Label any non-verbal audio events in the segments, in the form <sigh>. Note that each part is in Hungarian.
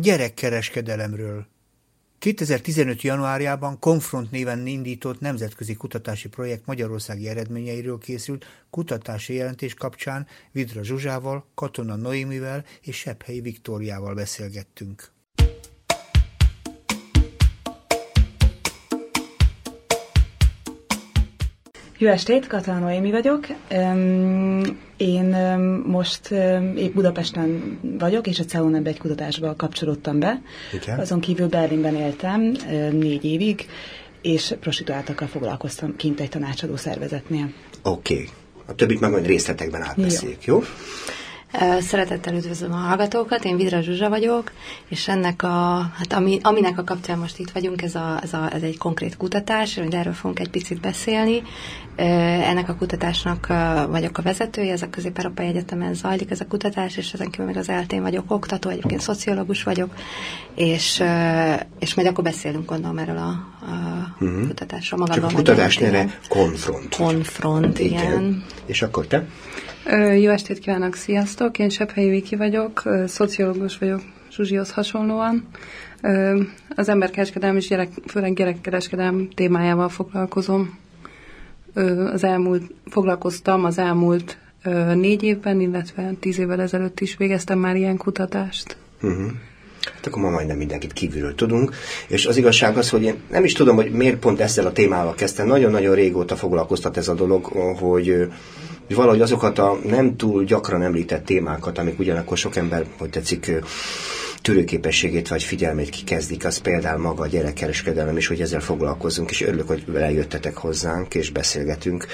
gyerekkereskedelemről. 2015. januárjában Konfront néven indított nemzetközi kutatási projekt magyarországi eredményeiről készült kutatási jelentés kapcsán Vidra Zsuzsával, Katona Noémivel és Sephelyi Viktóriával beszélgettünk. Jó estét, Katana Noémi vagyok. Én most épp Budapesten vagyok, és a CEONEB egy kutatásba kapcsolódtam be. Igen. Azon kívül Berlinben éltem négy évig, és prostituáltakkal foglalkoztam kint egy tanácsadó szervezetnél. Oké. Okay. A többit meg majd részletekben átbeszéljük, jó? jó? Szeretettel üdvözlöm a hallgatókat, én Vidra Zsuzsa vagyok, és ennek a, hát ami, aminek a kapcsán most itt vagyunk, ez, a, ez, a, ez egy konkrét kutatás, hogy erről fogunk egy picit beszélni. Ennek a kutatásnak vagyok a vezetője, ez a Közép-Európai Egyetemen zajlik ez a kutatás, és ezen kívül meg az eltén vagyok oktató, egyébként szociológus vagyok, és, és majd akkor beszélünk gondolom erről a, a uh-huh. kutatásról. Csak a kutatás neve Konfront. Konfront, igen. igen. És akkor te? Jó estét kívánok, sziasztok! Én Sephelyi Viki vagyok, szociológus vagyok Zsuzsihoz hasonlóan. Az emberkereskedelem és gyerek, főleg gyerekkereskedelem témájával foglalkozom. Az elmúlt, foglalkoztam az elmúlt négy évben, illetve tíz évvel ezelőtt is végeztem már ilyen kutatást. Uh-huh. Hát akkor ma majdnem mindenkit kívülről tudunk. És az igazság az, hogy én nem is tudom, hogy miért pont ezzel a témával kezdtem. Nagyon-nagyon régóta foglalkoztat ez a dolog, hogy hogy valahogy azokat a nem túl gyakran említett témákat, amik ugyanakkor sok ember, hogy tetszik, tűrőképességét vagy figyelmét kikezdik, az például maga a gyerekkereskedelem is, hogy ezzel foglalkozunk, és örülök, hogy eljöttetek hozzánk, és beszélgetünk.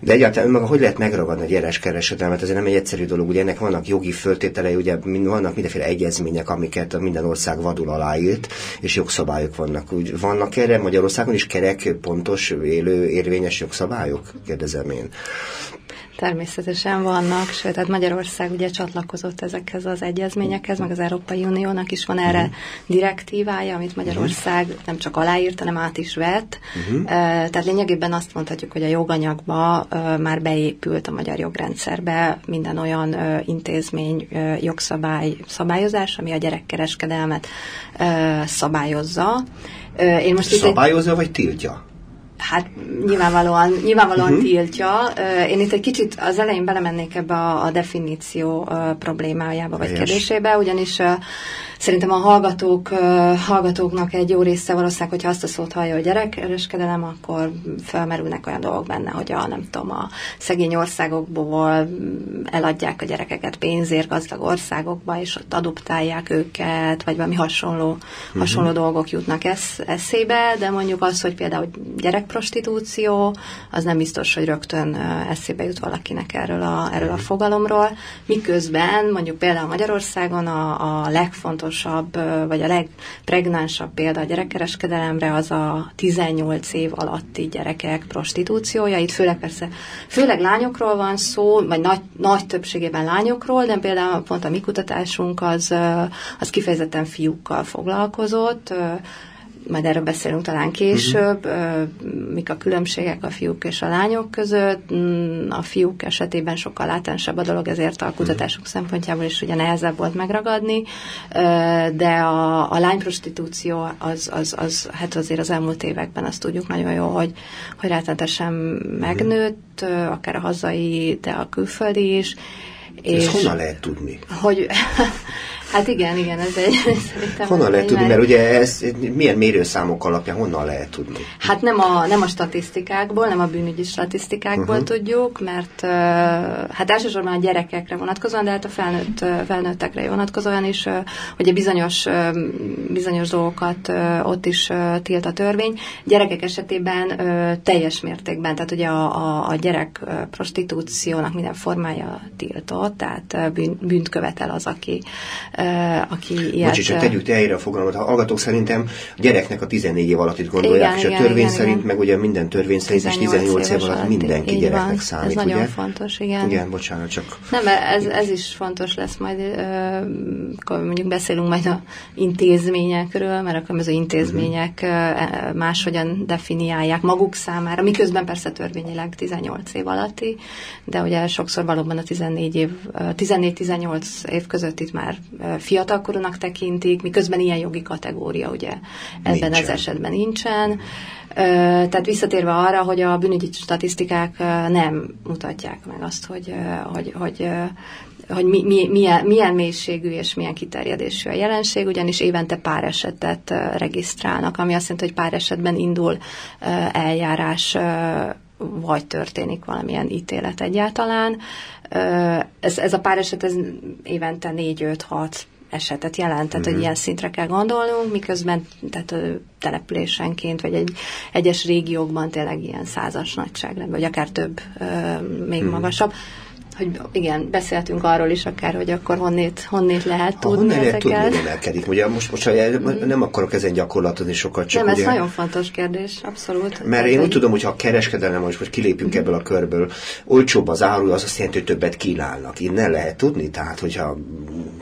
De egyáltalán maga hogy lehet megragadni a gyerekkereskedelmet? Ez nem egy egyszerű dolog, ugye ennek vannak jogi föltételei, ugye vannak mindenféle egyezmények, amiket minden ország vadul aláírt, és jogszabályok vannak. Úgy vannak erre Magyarországon is kerek, pontos, élő, érvényes jogszabályok? Kérdezem én. Természetesen vannak, sőt, tehát Magyarország ugye csatlakozott ezekhez az egyezményekhez, meg az Európai Uniónak is van erre uh-huh. direktívája, amit Magyarország uh-huh. nem csak aláírt, hanem át is vett. Uh-huh. Tehát lényegében azt mondhatjuk, hogy a joganyagba már beépült a magyar jogrendszerbe minden olyan intézmény, jogszabály, szabályozás, ami a gyerekkereskedelmet szabályozza. Én most szabályozza, itt vagy tiltja? Hát nyilvánvalóan, nyilvánvalóan uh-huh. tiltja. Én itt egy kicsit az elején belemennék ebbe a, a definíció problémájába vagy Helyes. kérdésébe, ugyanis Szerintem a hallgatók, hallgatóknak egy jó része valószínűleg, hogyha azt a szót hallja, hogy gyerekkereskedelem, akkor felmerülnek olyan dolgok benne, hogy a, nem tudom, a szegény országokból eladják a gyerekeket pénzért gazdag országokba, és ott adoptálják őket, vagy valami hasonló, uh-huh. hasonló dolgok jutnak esz, eszébe, de mondjuk az, hogy például gyerekprostitúció, az nem biztos, hogy rögtön eszébe jut valakinek erről a, erről a mhm. fogalomról, miközben mondjuk például Magyarországon a, a legfontosabb legfontosabb, vagy a legpregnánsabb példa a gyerekkereskedelemre az a 18 év alatti gyerekek prostitúciója. Itt főleg persze, főleg lányokról van szó, vagy nagy, nagy többségében lányokról, de például pont a mi kutatásunk az, az kifejezetten fiúkkal foglalkozott, majd erről beszélünk talán később, uh-huh. mik a különbségek a fiúk és a lányok között. Mm, a fiúk esetében sokkal látensebb a dolog, ezért a kutatások uh-huh. szempontjából is ugye nehezebb volt megragadni, de a, a lányprostitúció az, az, az, hát azért az elmúlt években azt tudjuk nagyon jó, hogy, hogy rettenetesen megnőtt, akár a hazai, de a külföldi is. És Ezt honnan lehet tudni? Hogy <laughs> Hát igen, igen, ez egy... <laughs> Szerintem honnan lehet tudni, mert ugye ez milyen mérőszámok alapján honnan lehet tudni? Hát nem a, nem a statisztikákból, nem a bűnügyi statisztikákból uh-huh. tudjuk, mert hát elsősorban a gyerekekre vonatkozóan, de hát a felnőtt, felnőttekre vonatkozóan is, uh, ugye bizonyos, bizonyos dolgokat ott is tilt a törvény. Gyerekek esetében teljes mértékben, tehát ugye a, a, a gyerek prostitúciónak minden formája tiltott, tehát bűn, bűnt követel az, aki aki ilyet... Bocsi, csak tegyük te helyre a fogalmat. A hallgatók szerintem a gyereknek a 14 év alatt itt gondolják, igen, és igen, a törvény igen, szerint, igen. meg ugye minden törvény szerint, és 18 év alatt mindenki így gyereknek van. számít, Ez ugye? nagyon fontos, igen. Igen, bocsánat, csak... Nem, ez, ez is fontos lesz majd, akkor mondjuk beszélünk majd a intézményekről, mert a különböző intézmények uh-huh. máshogyan definiálják maguk számára, miközben persze törvényileg 18 év alatti, de ugye sokszor valóban a 14 év, 14-18 év között itt már fiatalkorúnak tekintik, miközben ilyen jogi kategória ugye ebben nincsen. az esetben nincsen. Tehát visszatérve arra, hogy a bűnügyi statisztikák nem mutatják meg azt, hogy, hogy, hogy hogy mi, mi, milyen, milyen mélységű és milyen kiterjedésű a jelenség, ugyanis évente pár esetet regisztrálnak, ami azt jelenti, hogy pár esetben indul eljárás vagy történik valamilyen ítélet egyáltalán. Ez, ez a pár eset ez évente 4-5-6 esetet jelent, tehát mm-hmm. hogy mhm. ilyen szintre kell gondolnunk, miközben tehát településenként, vagy egy egyes régiókban tényleg ilyen százas nagyságrendben, vagy akár több, még mm-hmm. magasabb hogy igen, beszéltünk arról is akár, hogy akkor honnét, honnét lehet tudni Honnan lehet tudni, hogy emelkedik? Ugye most, most mm. nem akarok ezen gyakorlatozni sokat, csak Nem, ugye, ez nagyon fontos kérdés, abszolút. Mert én úgy tudom, hogy ha kereskedelem, most, most kilépünk mm. ebből a körből, olcsóbb az áru, az azt jelenti, hogy többet kínálnak. Innen lehet tudni? Tehát, hogyha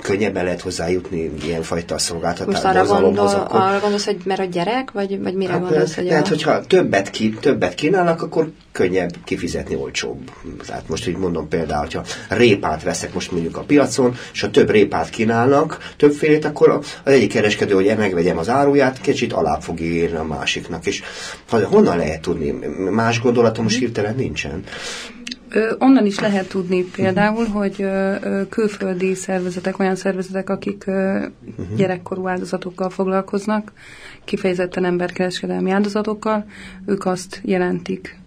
könnyebben lehet hozzájutni ilyenfajta szolgáltatáshoz. Gondol, akkor... arra gondolsz, hogy mert a gyerek, vagy, vagy mire hát, gondolsz? Hogy tehát, a... hogyha többet, ki, többet kínálnak, akkor könnyebb kifizetni olcsóbb. Tehát most így mondom például, hogyha répát veszek most mondjuk a piacon, és ha több répát kínálnak, többfélét, akkor az egyik kereskedő, hogy megvegyem az áruját, kicsit alá fog írni a másiknak. És honnan lehet tudni? Más gondolatom most hirtelen nincsen. Onnan is lehet tudni például, hogy külföldi szervezetek, olyan szervezetek, akik uh-huh. gyerekkorú áldozatokkal foglalkoznak, kifejezetten emberkereskedelmi áldozatokkal, ők azt jelentik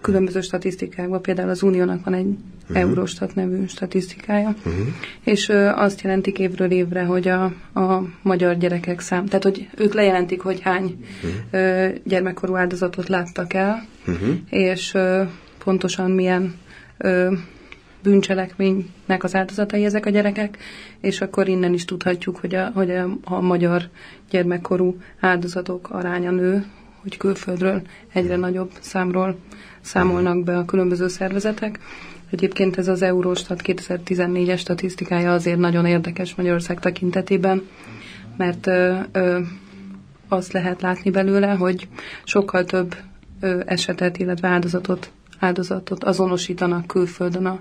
különböző statisztikákban, például az Uniónak van egy uh-huh. Eurostat nevű statisztikája, uh-huh. és ö, azt jelentik évről évre, hogy a, a magyar gyerekek szám, tehát hogy ők lejelentik, hogy hány uh-huh. ö, gyermekkorú áldozatot láttak el, uh-huh. és ö, pontosan milyen ö, bűncselekménynek az áldozatai ezek a gyerekek, és akkor innen is tudhatjuk, hogy a, hogy a, a magyar gyermekkorú áldozatok aránya nő, hogy külföldről egyre nagyobb számról számolnak be a különböző szervezetek. Egyébként ez az Eurostat 2014-es statisztikája azért nagyon érdekes Magyarország tekintetében, mert ö, ö, azt lehet látni belőle, hogy sokkal több ö, esetet, illetve áldozatot, áldozatot azonosítanak külföldön a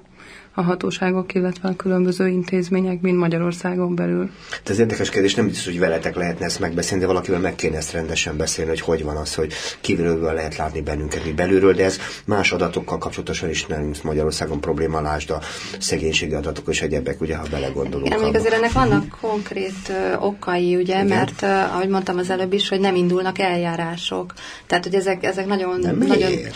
a hatóságok, illetve a különböző intézmények, mint Magyarországon belül. Ez érdekes kérdés, nem biztos, hogy veletek lehetne ezt megbeszélni, de valakivel meg kéne ezt rendesen beszélni, hogy hogy van az, hogy kívülről lehet látni bennünket, mi belülről, de ez más adatokkal kapcsolatosan is nem Magyarországon probléma, lásd a szegénységi adatok és egyebek, ugye, ha belegondolunk. Igen, még azért ennek vannak konkrét uh, okai, ugye, Igen? mert ahogy mondtam az előbb is, hogy nem indulnak eljárások. Tehát, hogy ezek, ezek nagyon... Nem nagyon miért?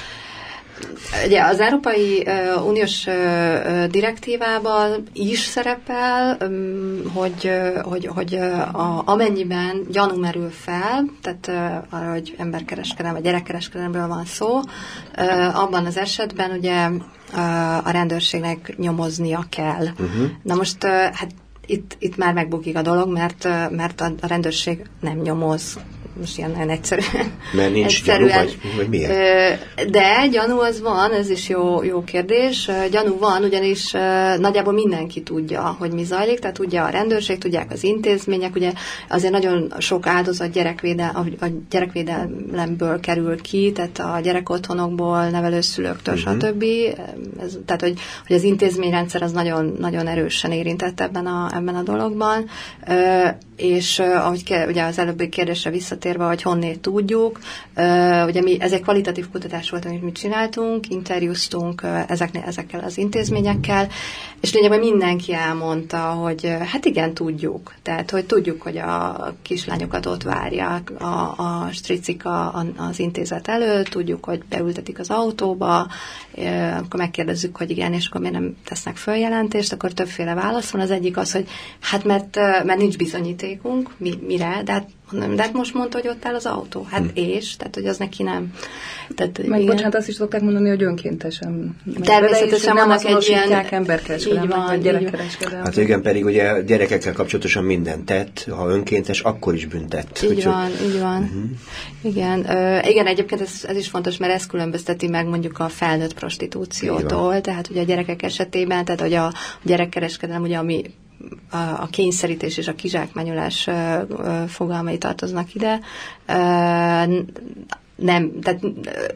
Ugye az Európai uh, Uniós uh, direktívában is szerepel, um, hogy, uh, hogy, hogy uh, a, amennyiben gyanú merül fel, tehát uh, arra, hogy emberkereskedelem vagy gyerekkereskedelemről van szó, uh, abban az esetben ugye uh, a rendőrségnek nyomoznia kell. Uh-huh. Na most uh, hát itt, itt már megbukik a dolog, mert, mert a, rendőrség nem nyomoz most ilyen nagyon egyszerű. Mert nincs egyszerűen, gyanú, vagy, vagy miért? De gyanú az van, ez is jó, jó kérdés. Gyanú van, ugyanis nagyjából mindenki tudja, hogy mi zajlik, tehát tudja a rendőrség, tudják az intézmények, ugye azért nagyon sok áldozat gyerekvédel, a gyerekvédelemből kerül ki, tehát a gyerekotthonokból, nevelőszülőktől, uh-huh. stb. Ez, tehát, hogy, hogy az intézményrendszer az nagyon, nagyon erősen érintett ebben a, ebben a dologban, és ahogy ugye az előbbi kérdésre visszat visszatérve, hogy honnét tudjuk. Ugye mi, ez egy kvalitatív kutatás volt, amit mi csináltunk, interjúztunk ezeknél, ezekkel az intézményekkel, és lényegben mindenki elmondta, hogy hát igen, tudjuk. Tehát, hogy tudjuk, hogy a kislányokat ott várják a, a stricik a, az intézet előtt, tudjuk, hogy beültetik az autóba, akkor megkérdezzük, hogy igen, és akkor miért nem tesznek följelentést, akkor többféle válasz van. Az egyik az, hogy hát mert, mert nincs bizonyítékunk, mi, mire, de hát nem, de hát most mondta, hogy ott áll az autó. Hát hm. és? Tehát, hogy az neki nem. Tehát, Meg igen. bocsánat, azt is szokták mondani, hogy önkéntesen. Természetesen vannak egy ilyen... Így van, gyerekkereskedelem. Hát igen, pedig ugye gyerekekkel kapcsolatosan minden tett, ha önkéntes, akkor is büntet. Így Úgy, van, így van. Uh-huh. Igen, uh, igen, egyébként ez, ez is fontos, mert ez különbözteti meg mondjuk a felnőtt prostitúciótól, tehát ugye a gyerekek esetében, tehát hogy a gyerekkereskedelem, ugye ami a kényszerítés és a kizsákmányolás fogalmai tartoznak ide. nem, tehát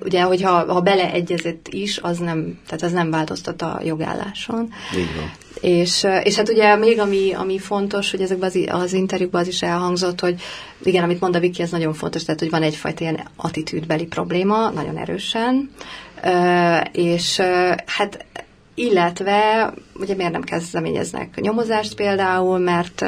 ugye, hogyha ha beleegyezett is, az nem, tehát az nem változtat a jogálláson. Így van. És, és hát ugye még ami, ami fontos, hogy ezekben az, az interjúkban az is elhangzott, hogy igen, amit mond a Viki, ez nagyon fontos, tehát hogy van egyfajta ilyen attitűdbeli probléma, nagyon erősen, és hát illetve ugye miért nem kezdeményeznek nyomozást például, mert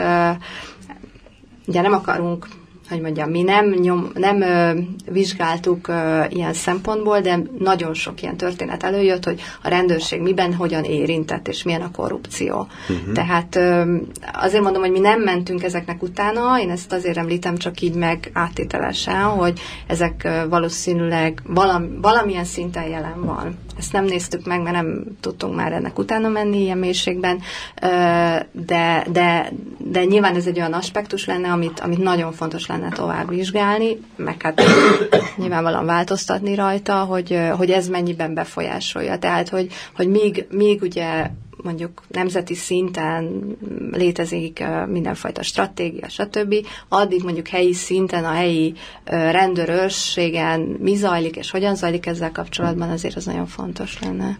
ugye nem akarunk hogy mondjam, mi nem, nyom, nem ö, vizsgáltuk ö, ilyen szempontból, de nagyon sok ilyen történet előjött, hogy a rendőrség miben, hogyan érintett, és milyen a korrupció. Uh-huh. Tehát ö, azért mondom, hogy mi nem mentünk ezeknek utána, én ezt azért említem csak így meg áttételesen, hogy ezek ö, valószínűleg valam, valamilyen szinten jelen van. Ezt nem néztük meg, mert nem tudtunk már ennek utána menni ilyen mélységben, de, de, de nyilván ez egy olyan aspektus lenne, amit, amit nagyon fontos lenne tovább vizsgálni, meg hát <coughs> nyilvánvalóan változtatni rajta, hogy, hogy ez mennyiben befolyásolja. Tehát, hogy, hogy míg, míg ugye mondjuk nemzeti szinten létezik mindenfajta stratégia, stb., addig mondjuk helyi szinten, a helyi rendőrőrségen mi zajlik és hogyan zajlik ezzel kapcsolatban, azért az nagyon fontos lenne.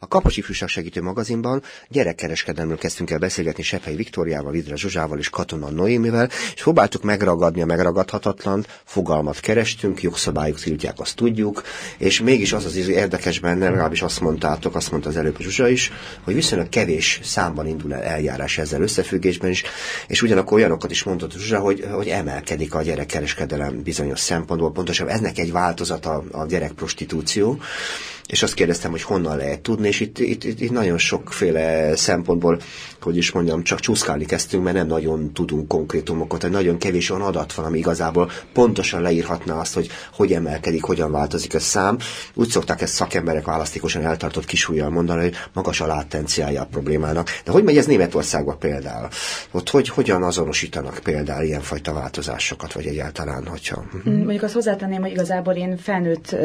A Kaposi Fűság Segítő magazinban gyerekkereskedelmről kezdtünk el beszélgetni Sepei Viktóriával, Vidra Zsuzsával és Katona Noémivel, és próbáltuk megragadni a megragadhatatlan, fogalmat. Kerestünk, jogszabályok tiltják, azt tudjuk, és mégis az az érdekes benne, legalábbis azt mondtátok, azt mondta az előbb Zsuzsa is, hogy viszonylag kevés számban indul el eljárás ezzel összefüggésben is, és ugyanakkor olyanokat is mondott Zsuzsa, hogy, hogy emelkedik a gyerekkereskedelem bizonyos szempontból, pontosan eznek egy változata a gyerekprostitúció, és azt kérdeztem, hogy honnan lehet tudni, és itt, itt, itt, itt nagyon sokféle szempontból, hogy is mondjam, csak csúszkálni kezdtünk, mert nem nagyon tudunk konkrétumokat, hogy nagyon kevés olyan adat van, ami igazából pontosan leírhatná azt, hogy hogy emelkedik, hogyan változik a szám. Úgy szokták ezt szakemberek választékosan eltartott kisújjal mondani, hogy magas a látenciája a problémának. De hogy megy ez Németországban például? Ott hogy, hogyan azonosítanak például ilyenfajta változásokat, vagy egyáltalán, hogyha... Uh-huh. Mondjuk azt hozzátenném, hogy igazából én felnőtt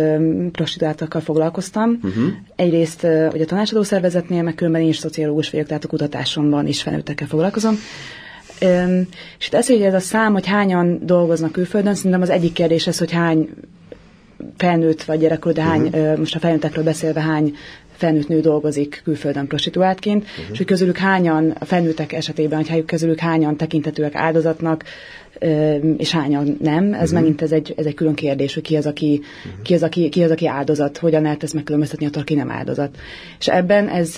prostituáltakkal foglalkoztam, dolgoztam. Uh-huh. Egyrészt ugye a tanácsadó szervezetnél, meg különben én is szociológus vagyok, tehát a kutatásomban is felnőttekkel foglalkozom. Um, és itt ez, hogy ez a szám, hogy hányan dolgoznak külföldön, szerintem az egyik kérdés ez, hogy hány felnőtt vagy gyerekről, de hány, uh-huh. most a felnőttekről beszélve hány felnőtt nő dolgozik külföldön prostituáltként, uh-huh. és hogy közülük hányan, a felnőttek esetében, hogy közülük hányan tekintetőek áldozatnak, és hányan nem. Ez uh-huh. megint ez egy, ez egy külön kérdés, hogy ki az, aki, uh-huh. ki, az, aki, ki az, aki áldozat, hogyan lehet ezt megkülönböztetni attól, aki nem áldozat. És ebben ez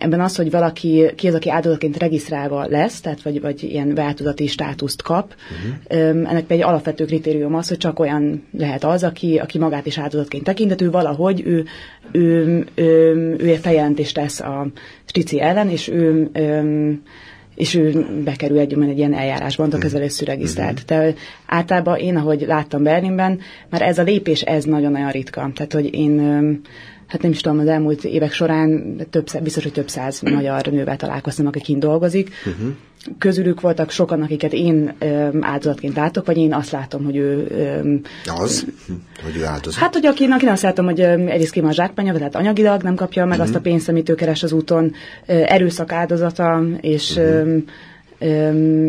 ebben az, hogy valaki, ki az, aki áldozatként regisztrálva lesz, tehát vagy, vagy ilyen változati státuszt kap, uh-huh. ennek egy alapvető kritérium az, hogy csak olyan lehet az, aki, aki magát is áldozatként tekintető, valahogy ő, ő, ő, ő, ő feljelentést tesz a stici ellen, és ő, ő és ő bekerül egy, egy ilyen eljárásban, a kezelőszű regisztrált. Uh-huh. De általában én, ahogy láttam Berlinben, már ez a lépés, ez nagyon-nagyon ritka. Tehát, hogy én hát nem is tudom, az elmúlt évek során több, biztos, hogy több száz magyar nővel találkoztam, aki kint dolgozik. Uh-huh. Közülük voltak sokan, akiket én áldozatként látok, vagy én azt látom, hogy ő... az? Hogy ő áldozat? Hát, hogy aki, aki azt látom, hogy egyrészt ki van zsákmánya, tehát anyagilag nem kapja meg uh-huh. azt a pénzt, amit ő keres az úton, erőszak áldozata, és uh-huh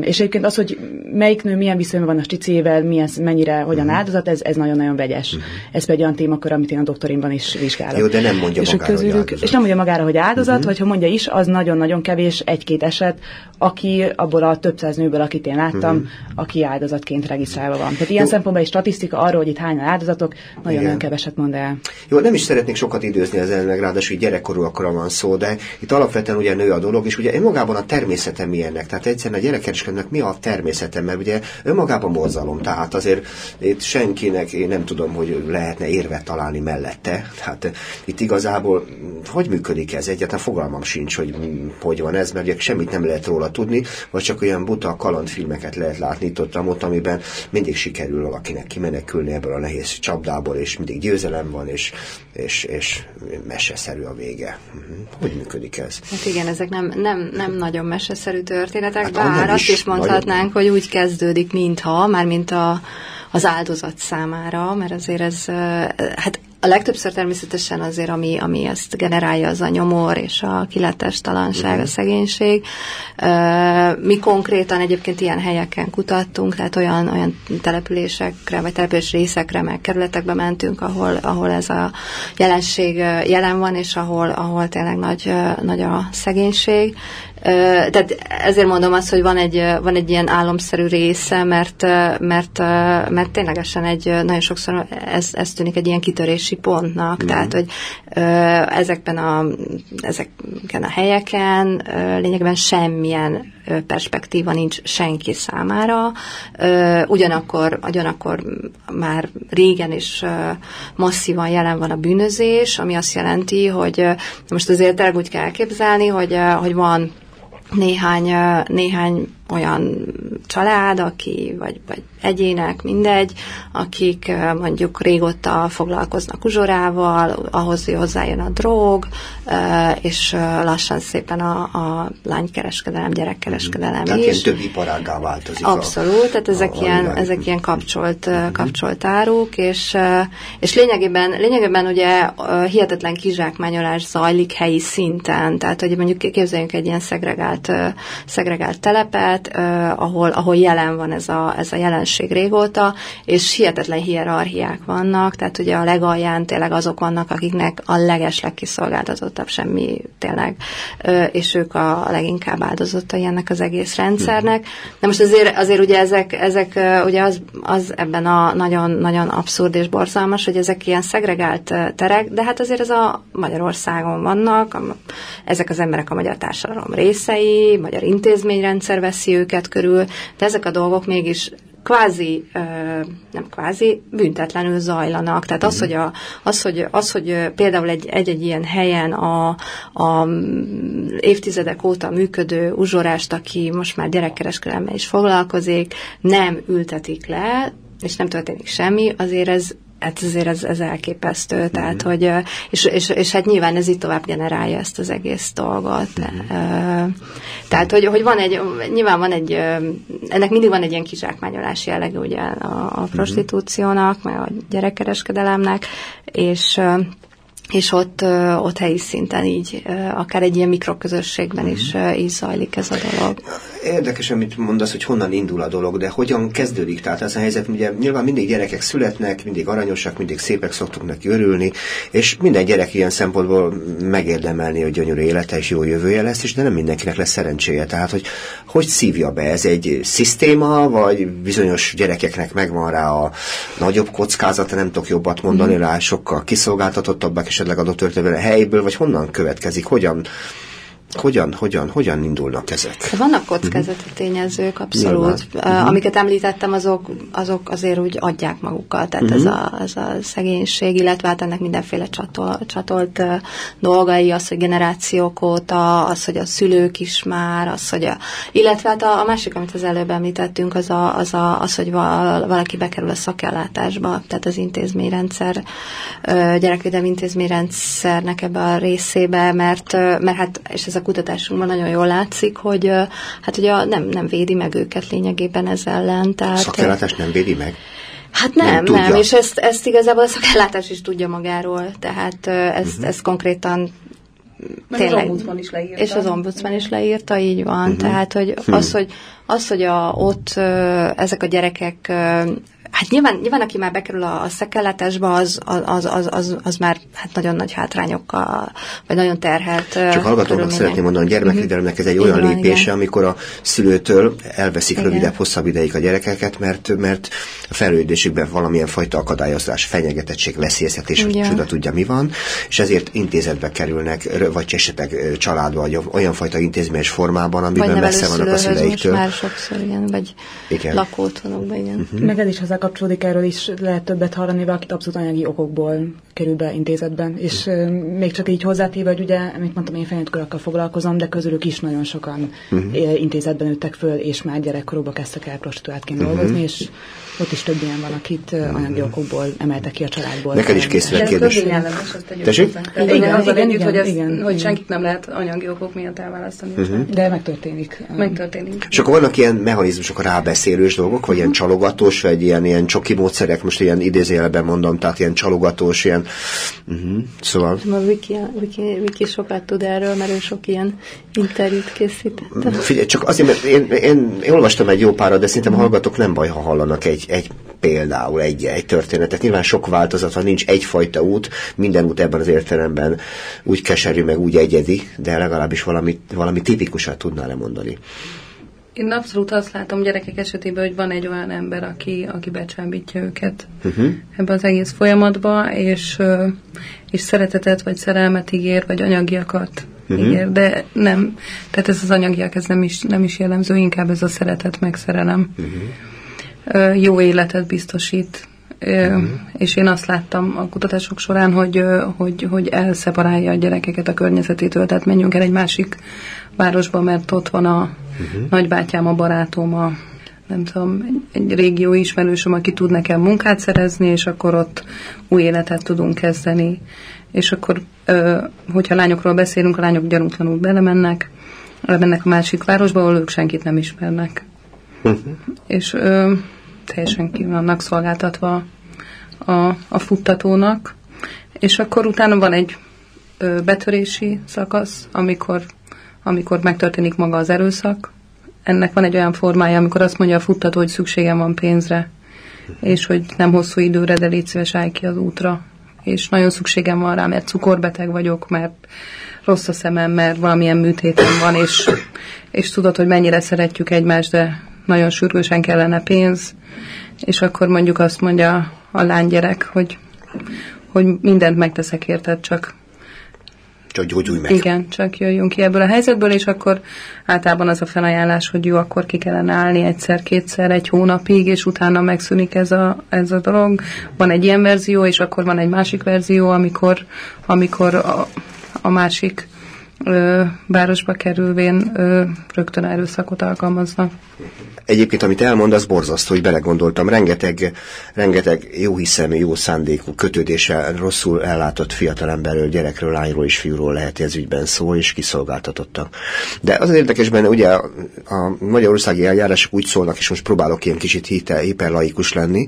és egyébként az, hogy melyik nő milyen viszonyban van a sticével, milyen, mennyire, hogyan uh-huh. áldozat, ez, ez nagyon-nagyon vegyes. Uh-huh. Ez pedig olyan témakör, amit én a doktorimban is vizsgálok. Jó, de nem mondja és magára, közülük, hogy áldozat. És nem mondja magára, hogy áldozat, uh-huh. vagy ha mondja is, az nagyon-nagyon kevés, egy-két eset, aki abból a több száz nőből, akit én láttam, uh-huh. aki áldozatként regisztrálva van. Tehát ilyen Jó. szempontból egy statisztika arról, hogy itt hányan áldozatok, nagyon-nagyon keveset mond el. Jó, nem is szeretnék sokat időzni ezen, meg ráadásul gyerekkorúakra van szó, de itt alapvetően ugye nő a dolog, és ugye magában a természete milyennek. Tehát egyszerűen a gyerekkereskedőnek mi a természete, mert ugye önmagában borzalom, tehát azért itt senkinek, én nem tudom, hogy lehetne érvet találni mellette. Tehát itt igazából hogy működik ez? Egyáltalán fogalmam sincs, hogy hogy van ez, mert ugye semmit nem lehet róla tudni, vagy csak olyan buta kalandfilmeket lehet látni itt ott, ott amiben mindig sikerül valakinek kimenekülni ebből a nehéz csapdából, és mindig győzelem van, és, és, és meseszerű a vége. Mhm. Hogy működik ez? Hát igen, ezek nem, nem, nem nagyon meseszerű történetek, hát bár azt is mondhatnánk, nagyon... hogy úgy kezdődik, mintha, már mint a, az áldozat számára, mert azért ez, hát a legtöbbször természetesen azért, ami, ami ezt generálja, az a nyomor és a kilátástalanság, a szegénység. Mi konkrétan egyébként ilyen helyeken kutattunk, tehát olyan, olyan településekre, vagy település részekre, meg kerületekbe mentünk, ahol, ahol ez a jelenség jelen van, és ahol, ahol tényleg nagy, nagy a szegénység. Tehát ezért mondom azt, hogy van egy, van egy ilyen álomszerű része, mert, mert, mert ténylegesen egy, nagyon sokszor ez, ez tűnik egy ilyen kitörési pontnak, mm. tehát, hogy ezekben a, ezeken a helyeken lényegében semmilyen perspektíva nincs senki számára. Ugyanakkor, ugyanakkor már régen is masszívan jelen van a bűnözés, ami azt jelenti, hogy most azért tényleg úgy kell elképzelni, hogy, hogy van néhány, néhány olyan család, aki, vagy, vagy egyének, mindegy, akik mondjuk régóta foglalkoznak uzsorával, ahhoz hozzájön a drog, és lassan szépen a, a lánykereskedelem, gyerekkereskedelem tehát is. Tehát több iparággá változik. Abszolút, a, tehát ezek, a, ilyen, a ezek ilyen kapcsolt, uh-huh. kapcsolt áruk, és, és lényegében, lényegében ugye hihetetlen kizsákmányolás zajlik helyi szinten, tehát hogy mondjuk képzeljünk egy ilyen szegregált, szegregált telepet, ahol, ahol jelen van ez a, ez a jelenség régóta, és hihetetlen hierarchiák vannak, tehát ugye a legalján tényleg azok vannak, akiknek a legesleg kiszolgáltatottabb semmi tényleg, és ők a leginkább áldozottai ennek az egész rendszernek. De most azért, azért ugye ezek, ezek ugye az, az ebben a nagyon-nagyon abszurd és borzalmas, hogy ezek ilyen szegregált terek, de hát azért ez a Magyarországon vannak, a, ezek az emberek a magyar társadalom részei, magyar intézményrendszer veszi őket körül, de ezek a dolgok mégis kvázi, nem kvázi, büntetlenül zajlanak. Tehát az, mhm. hogy, a, az, hogy, az, hogy például egy, egy-egy ilyen helyen a, a évtizedek óta működő uzsorást, aki most már gyerekkereskedelemmel is foglalkozik, nem ültetik le, és nem történik semmi, azért ez hát azért ez, ez elképesztő, mm-hmm. tehát hogy, és, és, és hát nyilván ez itt tovább generálja ezt az egész dolgot. Mm-hmm. Tehát, hogy, hogy van egy, nyilván van egy, ennek mindig van egy ilyen kizsákmányolás jellege ugye a, a mhm. prostitúciónak, meg a gyerekkereskedelemnek, és és ott, ott helyi szinten így, akár egy ilyen mikroközösségben is mhm. így zajlik ez a dolog. Érdekes, amit mondasz, hogy honnan indul a dolog, de hogyan kezdődik? Tehát ez a helyzet, ugye nyilván mindig gyerekek születnek, mindig aranyosak, mindig szépek szoktuk neki örülni, és minden gyerek ilyen szempontból megérdemelni, hogy gyönyörű élete és jó jövője lesz, és de nem mindenkinek lesz szerencséje. Tehát, hogy hogy szívja be? Ez egy szisztéma, vagy bizonyos gyerekeknek megvan rá a nagyobb kockázata, nem tudok jobbat mondani mm. rá, sokkal kiszolgáltatottabbak, és esetleg adott történetben helyből, vagy honnan következik, hogyan hogyan, hogyan, hogyan indulnak ezek? Vannak kockázati uh-huh. tényezők, abszolút. Uh-huh. Amiket említettem, azok, azok azért úgy adják magukat. Tehát uh-huh. ez, a, ez a szegénység, illetve hát ennek mindenféle csatol, csatolt dolgai, az, hogy generációk óta, az, hogy a szülők is már, az, hogy a, illetve hát a, a másik, amit az előbb említettünk, az, a, az, a, az hogy valaki bekerül a szakellátásba, tehát az intézményrendszer, gyerekvédelmi intézményrendszernek ebbe a részébe, mert, mert hát, és ez a a kutatásunkban nagyon jól látszik, hogy hát ugye nem, nem védi meg őket lényegében ez ellen. Tehát, Szakellátás nem védi meg? Hát nem, nem, nem és ezt, ezt igazából a szakellátás is tudja magáról, tehát ezt, uh-huh. ezt konkrétan Mert tényleg, az ombudsman is leírta. És az ombudsman is leírta, így van. Uh-huh. Tehát, hogy uh-huh. az, hogy, az, hogy a, ott ezek a gyerekek Hát nyilván, nyilván aki már bekerül a, a az, az, az, az, az már hát nagyon nagy hátrányokkal, vagy nagyon terhelt Csak hallgatónak szeretném mondani, a gyermekvédelemnek ez egy olyan igen, lépése, igen. amikor a szülőtől elveszik igen. rövidebb, hosszabb ideig a gyerekeket, mert, mert a fejlődésükben valamilyen fajta akadályozás, fenyegetettség, veszélyeztetés, hogy csoda tudja mi van, és ezért intézetbe kerülnek, vagy esetleg családba, vagy olyan fajta intézményes formában, amiben messze vannak a szüleiktől. Már sokszor, igen, vagy igen. lakótlanokban, igen. Uh-huh. Meg ez is hozzá kapcsolódik, erről is lehet többet hallani, akit abszolút anyagi okokból kerül be intézetben. És még csak így hozzátéve, hogy ugye, amit mondtam, én felnőttkorokkal foglalkozom, de közülük is nagyon sokan uh-huh. intézetben nőttek föl, és már gyerekkorúban kezdtek el prostituáltként uh-huh. dolgozni, és ott is több ilyen van, akit uh, anyagi okokból emeltek ki a családból. Neked is készül egy kérdés. Tessék? Igen, igen, az igen, együtt, hogy, ez, igen, hogy senkit nem lehet anyagi okok miatt elválasztani. Uh-huh. De megtörténik. Megtörténik. És akkor vannak ilyen mechanizmusok, rábeszélős dolgok, vagy ilyen csalogatós, vagy ilyen, ilyen csoki módszerek, most ilyen idézőjelben mondom, tehát ilyen csalogatós, ilyen Uh-huh. Szóval... A Wiki, Wiki, Wiki sokat tud erről, mert ő sok ilyen interjút készített. Figyelj, csak azért, mert én, én, én olvastam egy jó párat, de szerintem a hallgatók nem baj, ha hallanak egy, egy például egy, egy történetet. Nyilván sok változat van, nincs egyfajta út, minden út ebben az értelemben úgy keserű, meg úgy egyedi, de legalábbis valami, valami tipikusat tudnál lemondani. Én abszolút azt látom gyerekek esetében, hogy van egy olyan ember, aki, aki becsábítja őket uh-huh. ebbe az egész folyamatba, és, és szeretetet, vagy szerelmet ígér, vagy anyagiakat uh-huh. ígér, de nem, tehát ez az anyagiak, ez nem is, nem is jellemző, inkább ez a szeretet, meg szerelem. Uh-huh. Jó életet biztosít, Uh-huh. És én azt láttam a kutatások során, hogy, hogy, hogy elszeparálja a gyerekeket a környezetétől, tehát menjünk el egy másik városba, mert ott van a uh-huh. nagybátyám, a barátom, a nem tudom, egy, egy régió ismerősöm, aki tud nekem munkát szerezni, és akkor ott új életet tudunk kezdeni. És akkor, hogyha lányokról beszélünk, a lányok gyanútlanul belemennek, mennek a másik városba, ahol ők senkit nem ismernek. Uh-huh. <laughs> És ö, teljesen ki vannak szolgáltatva a, a futtatónak. És akkor utána van egy ö, betörési szakasz, amikor amikor megtörténik maga az erőszak. Ennek van egy olyan formája, amikor azt mondja a futtató, hogy szükségem van pénzre, és hogy nem hosszú időre, de légy szíves, állj ki az útra. És nagyon szükségem van rá, mert cukorbeteg vagyok, mert rossz a szemem, mert valamilyen műtétem van, és, és tudod, hogy mennyire szeretjük egymást, de nagyon sürgősen kellene pénz, és akkor mondjuk azt mondja a lánygyerek, hogy, hogy mindent megteszek érted, csak csak gyógyulj meg. Igen, csak jöjjünk ki ebből a helyzetből, és akkor általában az a felajánlás, hogy jó, akkor ki kellene állni egyszer-kétszer, egy hónapig, és utána megszűnik ez a, ez a dolog. Van egy ilyen verzió, és akkor van egy másik verzió, amikor, amikor a, a másik ö, városba kerülvén rögtön erőszakot alkalmaznak. Egyébként, amit elmond, az borzasztó, hogy belegondoltam. Rengeteg, rengeteg jó hiszemű, jó szándékú kötődéssel rosszul ellátott fiatalemberről, gyerekről, lányról és fiúról lehet ez ügyben szó, és kiszolgáltatottak. De az érdekes benne, ugye a, magyarországi eljárások úgy szólnak, és most próbálok ilyen kicsit hiperlaikus lenni,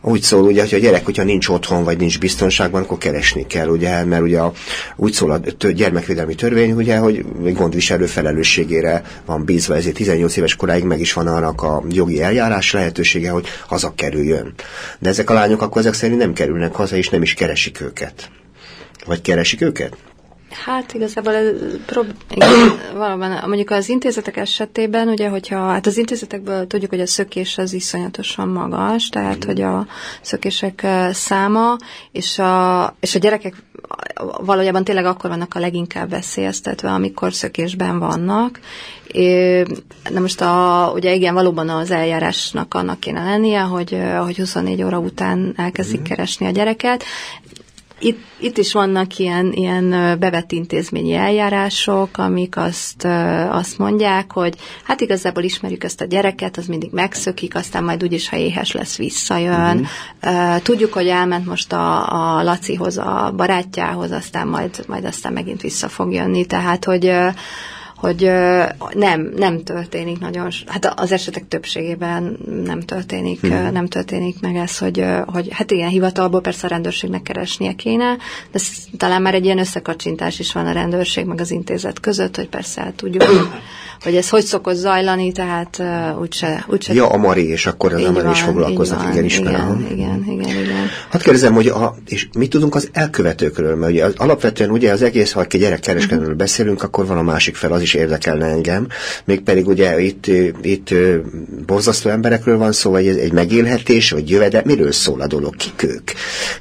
úgy szól, ugye, hogy a gyerek, hogyha nincs otthon, vagy nincs biztonságban, akkor keresni kell, ugye, mert ugye a, úgy szól a gyermekvédelmi törvény, ugye, hogy gondviselő felelősségére van bízva, ezért 18 éves koráig meg is van annak a jogi eljárás lehetősége, hogy hazakerüljön. De ezek a lányok akkor ezek szerint nem kerülnek haza, és nem is keresik őket. Vagy keresik őket? Hát igazából ez, prob- igen, <coughs> valóban, mondjuk az intézetek esetében, ugye, hogyha, hát az intézetekből tudjuk, hogy a szökés az iszonyatosan magas, tehát, hogy a szökések száma, és a, és a gyerekek valójában tényleg akkor vannak a leginkább veszélyeztetve, amikor szökésben vannak. Na most a, ugye igen, valóban az eljárásnak annak kéne lennie, hogy, hogy 24 óra után elkezdik mm. keresni a gyereket itt, itt is vannak ilyen, ilyen bevett intézményi eljárások, amik azt, azt mondják, hogy hát igazából ismerjük ezt a gyereket, az mindig megszökik, aztán majd úgyis, ha éhes lesz, visszajön. Uh-huh. Tudjuk, hogy elment most a, a Lacihoz, a barátjához, aztán majd, majd aztán megint vissza fog jönni. Tehát, hogy hogy nem, nem történik nagyon, hát az esetek többségében nem történik, hmm. nem történik meg ez, hogy, hogy hát igen, hivatalból persze a rendőrségnek keresnie kéne, de talán már egy ilyen összekacsintás is van a rendőrség meg az intézet között, hogy persze tudjuk, hogy ez hogy szokott zajlani, tehát úgyse, úgyse... Ja, a Mari, és akkor az Mari is foglalkoznak, igen, ismerem. Igen, igen, igen, igen. Hát kérdezem, hogy a, és mit tudunk az elkövetőkről, mert ugye alapvetően ugye az egész, ha egy gyerekkereskedelről uh-huh. beszélünk, akkor van a másik fel, az is érdekelne engem, mégpedig ugye itt, itt borzasztó emberekről van szó, vagy egy megélhetés, vagy jövedel, miről szól a dolog, kik ők?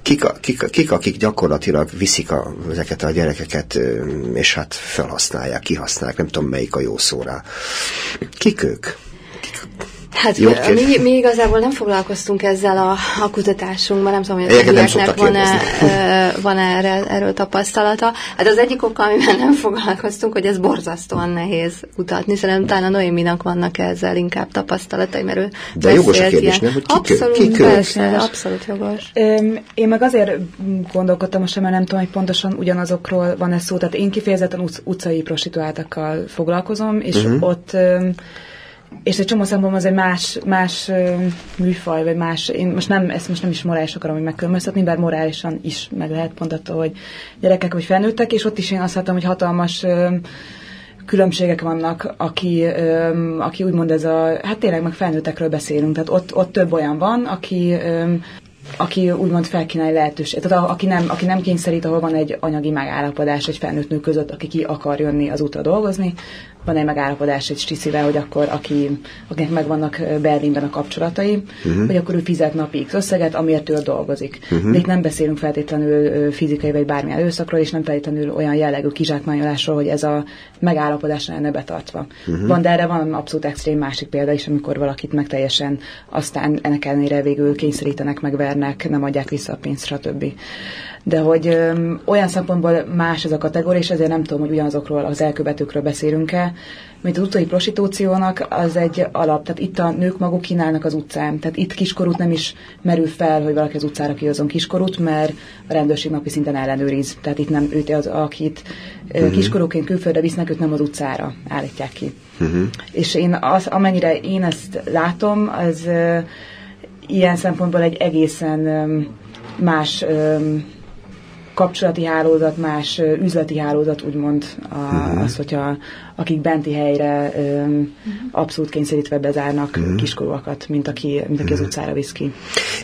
Kik, kik, kik akik gyakorlatilag viszik a, ezeket a gyerekeket, és hát felhasználják, kihasználják, nem tudom melyik a jó szóra. Kik ők? Hát mi, mi igazából nem foglalkoztunk ezzel a, a kutatásunkban, nem tudom, hogy a többieknek van-e, van -e erre, erről tapasztalata. Hát az egyik oka, amivel nem foglalkoztunk, hogy ez borzasztóan nehéz kutatni. Szerintem talán a Noéminak vannak ezzel inkább tapasztalatai, mert ő De jogos a kérdés, nem? Hogy ki abszolút, ki persze, abszolút jogos. Én meg azért gondolkodtam most, mert nem tudom, hogy pontosan ugyanazokról van ez szó. Tehát én kifejezetten utcai prostituáltakkal foglalkozom, és uh-huh. ott és egy csomó szempontból az egy más, más műfaj, vagy más, én most nem, ezt most nem is morális akarom hogy megkülönböztetni, bár morálisan is meg lehet pont attól, hogy gyerekek vagy felnőttek, és ott is én azt láttam, hogy hatalmas különbségek vannak, aki, aki úgymond ez a, hát tényleg meg felnőttekről beszélünk, tehát ott, ott több olyan van, aki aki úgymond felkínálja lehetőség, tehát aki nem, aki nem kényszerít, ahol van egy anyagi megállapodás egy felnőtt nő között, aki ki akar jönni az útra dolgozni, van egy megállapodás egy sticivel, hogy akkor aki, akinek megvannak Berlinben a kapcsolatai, uh-huh. hogy akkor ő fizet napi X összeget, amiért ő dolgozik. Uh-huh. De itt nem beszélünk feltétlenül fizikai vagy bármilyen erőszakról, és nem feltétlenül olyan jellegű kizsákmányolásról, hogy ez a megállapodás lenne betartva. Uh-huh. Van, de erre van abszolút extrém másik példa is, amikor valakit meg teljesen aztán ennek ellenére végül kényszerítenek, megvernek, nem adják vissza a pénzt, stb de hogy ö, olyan szempontból más ez a kategória, és ezért nem tudom, hogy ugyanazokról az elkövetőkről beszélünk-e, mint az utcai prostitúciónak, az egy alap. Tehát itt a nők maguk kínálnak az utcán. Tehát itt kiskorút nem is merül fel, hogy valaki az utcára kihozom kiskorút, mert a rendőrség napi szinten ellenőriz. Tehát itt nem őt az, akit uh-huh. kiskorúként külföldre visznek, őt nem az utcára állítják ki. Uh-huh. És én az, amennyire én ezt látom, az uh, ilyen szempontból egy egészen um, más um, kapcsolati hálózat, más üzleti hálózat, úgymond a, uh-huh. az, hogyha akik benti helyre um, abszolút kényszerítve bezárnak uh-huh. kiskorúakat, mint aki, mint aki uh-huh. az utcára visz ki.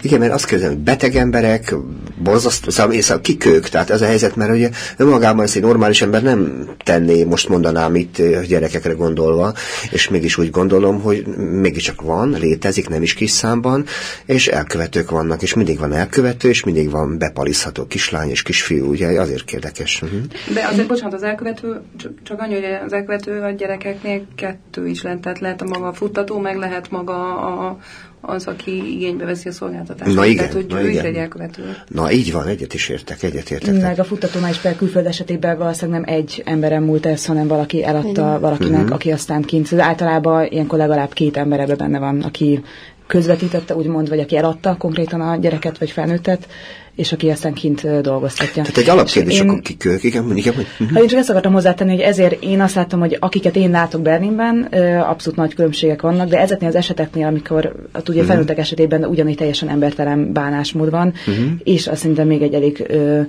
Igen, mert azt kérdezem, beteg emberek, borzasztó, szóval, szóval kik ők? Tehát ez a helyzet, mert ugye önmagában ezt egy normális ember nem tenné, most mondanám itt gyerekekre gondolva, és mégis úgy gondolom, hogy mégiscsak van, létezik, nem is kis számban, és elkövetők vannak, és mindig van elkövető, és mindig van bepalizható kislány és kisfiú, ugye azért érdekes. Uh-huh. De azért, bocsánat, az elkövető, csak annyi, hogy az elkövető a gyerekeknél kettő is lehet, tehát lehet a maga a futtató, meg lehet maga a, az, aki igénybe veszi a szolgáltatást. Na igen, Tehát, hogy na ő igen. is egy elkövető. Na így van, egyet is értek, egyet értek. Meg a futtatónál is például külföld esetében valószínűleg nem egy emberen múlt ez, hanem valaki eladta valakinek, uh-huh. aki aztán kint. Ez általában ilyenkor legalább két ember ebben benne van, aki közvetítette, úgymond, vagy aki eladta konkrétan a gyereket vagy felnőttet, és aki aztán kint dolgoztatja. Tehát egy alapkérdés, akkor kik ők? Igen, igen, igen. Uh-huh. én csak ezt akartam hozzátenni, hogy ezért én azt látom, hogy akiket én látok Berlinben, abszolút nagy különbségek vannak, de ezeknél az eseteknél, amikor hát ugye uh-huh. felnőttek esetében ugyanígy teljesen embertelen bánásmód van, uh-huh. és azt szerintem még egy elég ö,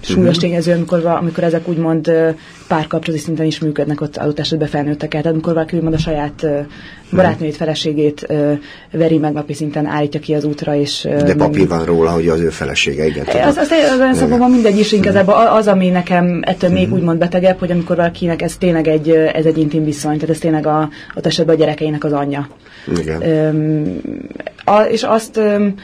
súlyos uh-huh. tényező, amikor, amikor ezek úgymond párkapcsolati szinten is működnek ott adott esetben felnőtteket. Tehát amikor valaki úgymond a saját barátnőjét, feleségét ö, veri meg napi szinten, állítja ki az útra, és... Ö, De papír van róla, hogy az ő felesége, igen. Az, az, az, az szóval mindegy is, igazából az, ami nekem ettől még úgymond betegebb, hogy amikor valakinek ez tényleg egy, ez egy intim viszony, tehát ez tényleg a, ott esetben a gyerekeinek az anyja. Igen. Öm, a, és azt öm,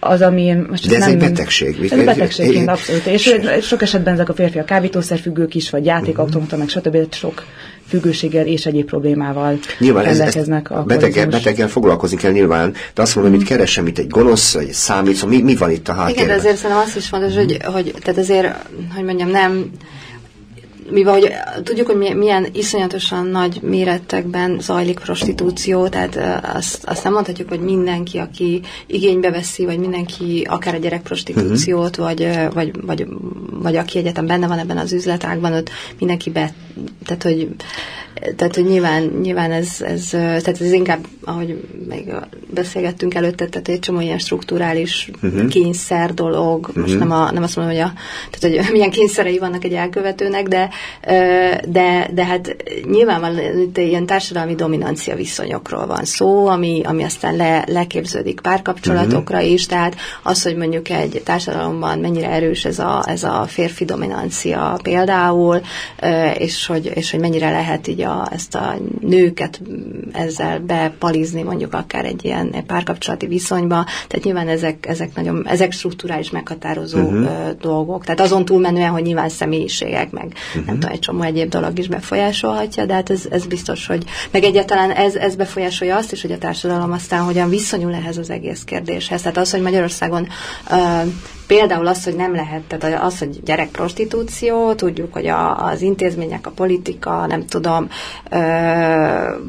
az, ami most De ez nem, egy betegség. Ez betegségként abszolút. És sok esetben ezek a férfiak kábítószerfüggők is, vagy játékautomata, meg stb. sok függőséggel és egyéb problémával nyilván rendelkeznek. Ez, ez beteggel, beteggel foglalkozni kell nyilván, de azt mondom, mm. hogy keresem itt egy gonosz, egy számít, mi, mi van itt a háttérben? Igen, de azért szerintem azt is fontos, hogy, hogy tehát azért, hogy mondjam, nem mivel hogy tudjuk, hogy milyen iszonyatosan nagy méretekben zajlik prostitúció, tehát azt, azt nem mondhatjuk, hogy mindenki, aki igénybe veszi, vagy mindenki akár a gyerekprostitúciót, uh-huh. vagy, vagy, vagy, vagy aki egyetem benne van ebben az üzletágban, ott mindenki be, tehát hogy tehát, hogy nyilván, nyilván ez, ez, tehát ez inkább, ahogy még beszélgettünk előtte, tehát egy csomó ilyen strukturális uh-huh. kényszer dolog, uh-huh. most nem, a, nem azt mondom, hogy, a, tehát, hogy milyen kényszerei vannak egy elkövetőnek, de, de, de hát nyilván itt ilyen társadalmi dominancia viszonyokról van szó, ami, ami aztán le, leképződik párkapcsolatokra uh-huh. is, tehát az, hogy mondjuk egy társadalomban mennyire erős ez a, ez a férfi dominancia például, és hogy, és hogy mennyire lehet így a, ezt a nőket ezzel bepalizni mondjuk akár egy ilyen párkapcsolati viszonyba, tehát nyilván ezek, ezek nagyon, ezek strukturális meghatározó uh-huh. dolgok, tehát azon túlmenően, hogy nyilván személyiségek, meg uh-huh. nem tudom, egy csomó egyéb dolog is befolyásolhatja, de hát ez, ez biztos, hogy meg egyáltalán ez, ez befolyásolja azt is, hogy a társadalom aztán hogyan viszonyul ehhez az egész kérdéshez. Tehát az, hogy Magyarországon uh, Például az, hogy nem lehet, tehát az, hogy gyerekprostitúció, tudjuk, hogy a, az intézmények, a politika, nem tudom, ö,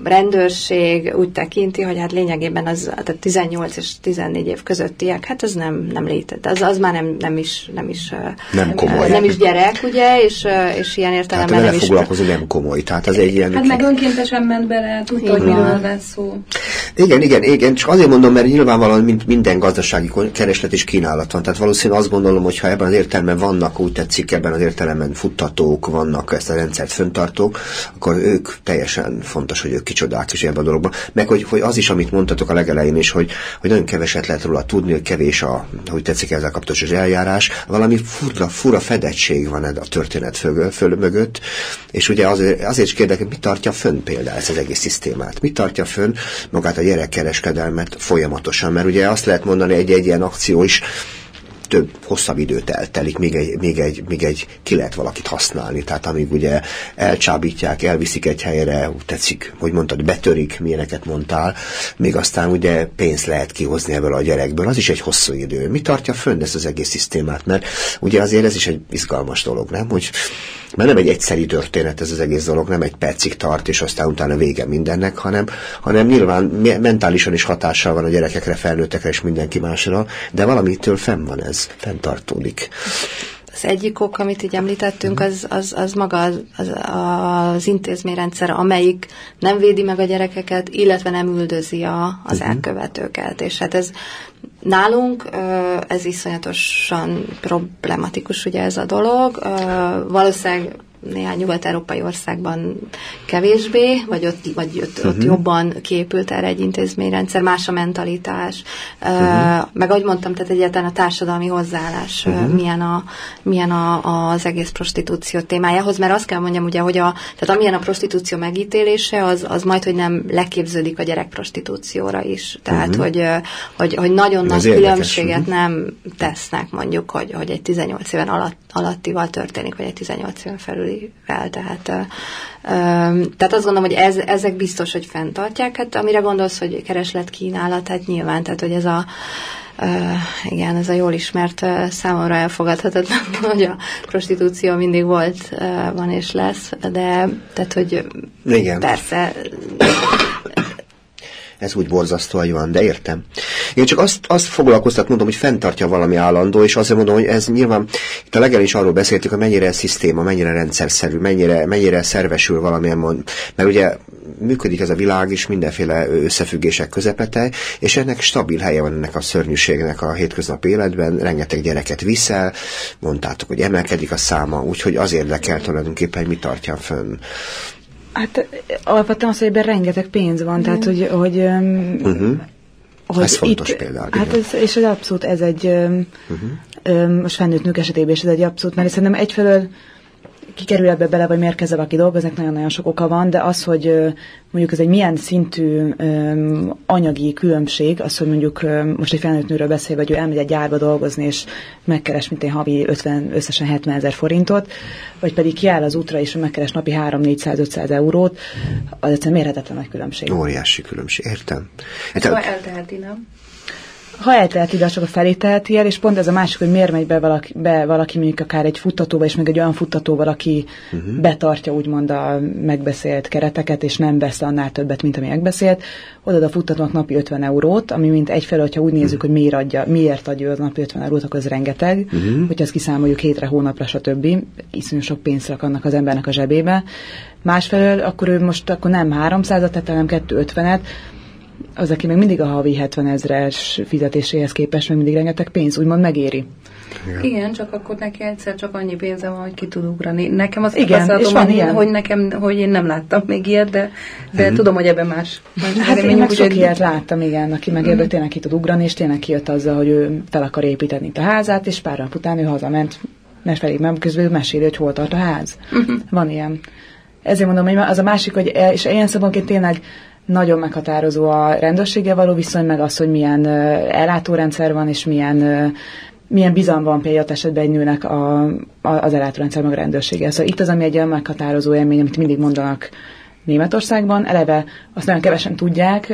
rendőrség úgy tekinti, hogy hát lényegében az tehát 18 és 14 év közöttiek, hát ez nem, nem létezik. Az, az már nem, nem is, nem is, nem, komoly. nem is gyerek, ugye, és, és ilyen értelemben hát, nem is. foglalkozni nem komoly, tehát az egy ilyen... Hát meg önkéntesen ment bele, tudta, hogy miről lesz szó. Igen, igen, igen, csak azért mondom, mert nyilvánvalóan mint minden gazdasági kereslet és kínálat van. Tehát valószínűleg azt gondolom, hogy ha ebben az értelemben vannak, úgy tetszik, ebben az értelemben futtatók, vannak ezt a rendszert föntartók, akkor ők teljesen fontos, hogy ők kicsodák is ebben a dologban. Meg hogy, hogy az is, amit mondtatok a legelején is, hogy, hogy nagyon keveset lehet róla tudni, hogy kevés a, hogy tetszik ezzel kapcsolatos eljárás, valami fura, fura fedettség van a történet föl, föl mögött, és ugye azért, azért is kérdek, mi tartja fönn például ezt az egész szisztémát? Mi tartja fönn magát a gyerekkereskedelmet folyamatosan? Mert ugye azt lehet mondani, egy, egy ilyen akció is több, hosszabb időt eltelik, még egy, még, egy, még egy ki lehet valakit használni. Tehát amíg ugye elcsábítják, elviszik egy helyre, úgy tetszik, hogy mondtad, betörik, milyeneket mondtál, még aztán ugye pénzt lehet kihozni ebből a gyerekből, az is egy hosszú idő. Mi tartja fönn ezt az egész szisztémát? Mert ugye azért ez is egy izgalmas dolog, nem? Hogy mert nem egy egyszeri történet ez az egész dolog, nem egy percig tart, és aztán utána vége mindennek, hanem, hanem nyilván mentálisan is hatással van a gyerekekre, felnőttekre és mindenki másra, de valamitől fenn van ez, fenntartódik. Az egyik ok, amit így említettünk, az, az, az maga az, az, az intézményrendszer, amelyik nem védi meg a gyerekeket, illetve nem üldözi a, az uh-huh. elkövetőket. És hát ez nálunk ez iszonyatosan problematikus ugye ez a dolog. Valószínűleg néhány nyugat-európai országban kevésbé, vagy ott, vagy ott, uh-huh. ott mhm. jobban képült erre egy intézményrendszer, más a mentalitás, uh-huh. uh, meg ahogy mondtam, tehát egyáltalán a társadalmi hozzáállás uh-huh. milyen, a, milyen a, az egész prostitúció témájához, mert azt kell mondjam ugye, hogy a, tehát amilyen a prostitúció megítélése, az, az majd, hogy nem leképződik a gyerekprostitúcióra is. Tehát, uh-huh. hogy, hogy, hogy nagyon nagy különbséget uh-huh. nem tesznek mondjuk, hogy, hogy egy 18 éven alatt, alattival történik, vagy egy 18 éven felül fel, tehát, ö, tehát azt gondolom, hogy ez, ezek biztos, hogy fenntartják, hát amire gondolsz, hogy kereslet kínálat, hát nyilván, tehát hogy ez a Uh, igen, ez a jól ismert uh, számomra elfogadhatatlan, <laughs> hogy a prostitúció mindig volt, uh, van és lesz, de tehát, hogy igen. persze ez úgy borzasztó, hogy van, de értem. Én csak azt, azt foglalkoztat, mondom, hogy fenntartja valami állandó, és azért mondom, hogy ez nyilván, itt a legelőtt is arról beszéltük, hogy mennyire szisztéma, mennyire rendszerszerű, mennyire, mennyire szervesül valamilyen mond, mert ugye működik ez a világ is mindenféle összefüggések közepete, és ennek stabil helye van ennek a szörnyűségnek a hétköznapi életben, rengeteg gyereket viszel, mondtátok, hogy emelkedik a száma, úgyhogy az érdekel tulajdonképpen, hogy mi tartja fönn. Hát alapvetően az, hogy ebben rengeteg pénz van, mm. tehát hogy, hogy uh-huh. Hogy ez fontos itt, például. Hát ez, és ez abszolút ez egy, uh-huh. most felnőtt nők esetében is ez egy abszolút, mert szerintem egyfelől kikerül ebbe bele, vagy miért kezd valaki dolgozni, nagyon-nagyon sok oka van, de az, hogy mondjuk ez egy milyen szintű um, anyagi különbség, az, hogy mondjuk um, most egy felnőtt nőről beszél, vagy ő elmegy egy gyárba dolgozni, és megkeres, mint egy havi 50, összesen 70 ezer forintot, vagy pedig kiáll az útra, és megkeres napi 3-400-500 eurót, az egyszerűen mérhetetlen nagy különbség. Óriási különbség, értem. Szóval elteheti, nem? Ha eltelt ide, csak a felé teheti el, és pont ez a másik, hogy miért megy be valaki, be valaki mondjuk akár egy futtatóba, és meg egy olyan futtatóval, aki uh-huh. betartja úgymond a megbeszélt kereteket, és nem vesz annál többet, mint ami megbeszélt, oda a futtatónak napi 50 eurót, ami mint egyfelől, hogyha úgy nézzük, uh-huh. hogy miért adja, miért adja az napi 50 eurót, akkor az rengeteg, uh-huh. hogyha ezt kiszámoljuk hétre, hónapra, stb. Iszonyú sok pénzt rak annak az embernek a zsebébe. Másfelől, akkor ő most akkor nem 300-at tett, hanem 250-et, az, aki meg mindig a havi 70 ezres fizetéséhez képest, meg mindig rengeteg pénz, úgymond megéri. Igen. Igen, csak akkor neki egyszer csak annyi pénze van, hogy ki tud ugrani. Nekem az Igen, és van ilyen. hogy nekem, hogy én nem láttam még ilyet, de, de hmm. tudom, hogy ebben más. más hát én meg sok ilyet láttam, igen, aki meg ebből mm. tényleg ki tud ugrani, és tényleg kijött azzal, hogy ő fel akar építeni a házát, és pár nap után ő hazament, mert felé, mert közben ő meséli, hogy hol tart a ház. Uh-huh. Van ilyen. Ezért mondom, hogy az a másik, hogy és ilyen szempontként tényleg nagyon meghatározó a rendőrséggel való viszony, meg az, hogy milyen ellátórendszer van, és milyen milyen bizalom van például esetben egy nőnek a, a, az ellátórendszer meg a rendőrsége. Szóval itt az, ami egy olyan meghatározó élmény, amit mindig mondanak Németországban. Eleve azt nagyon kevesen tudják,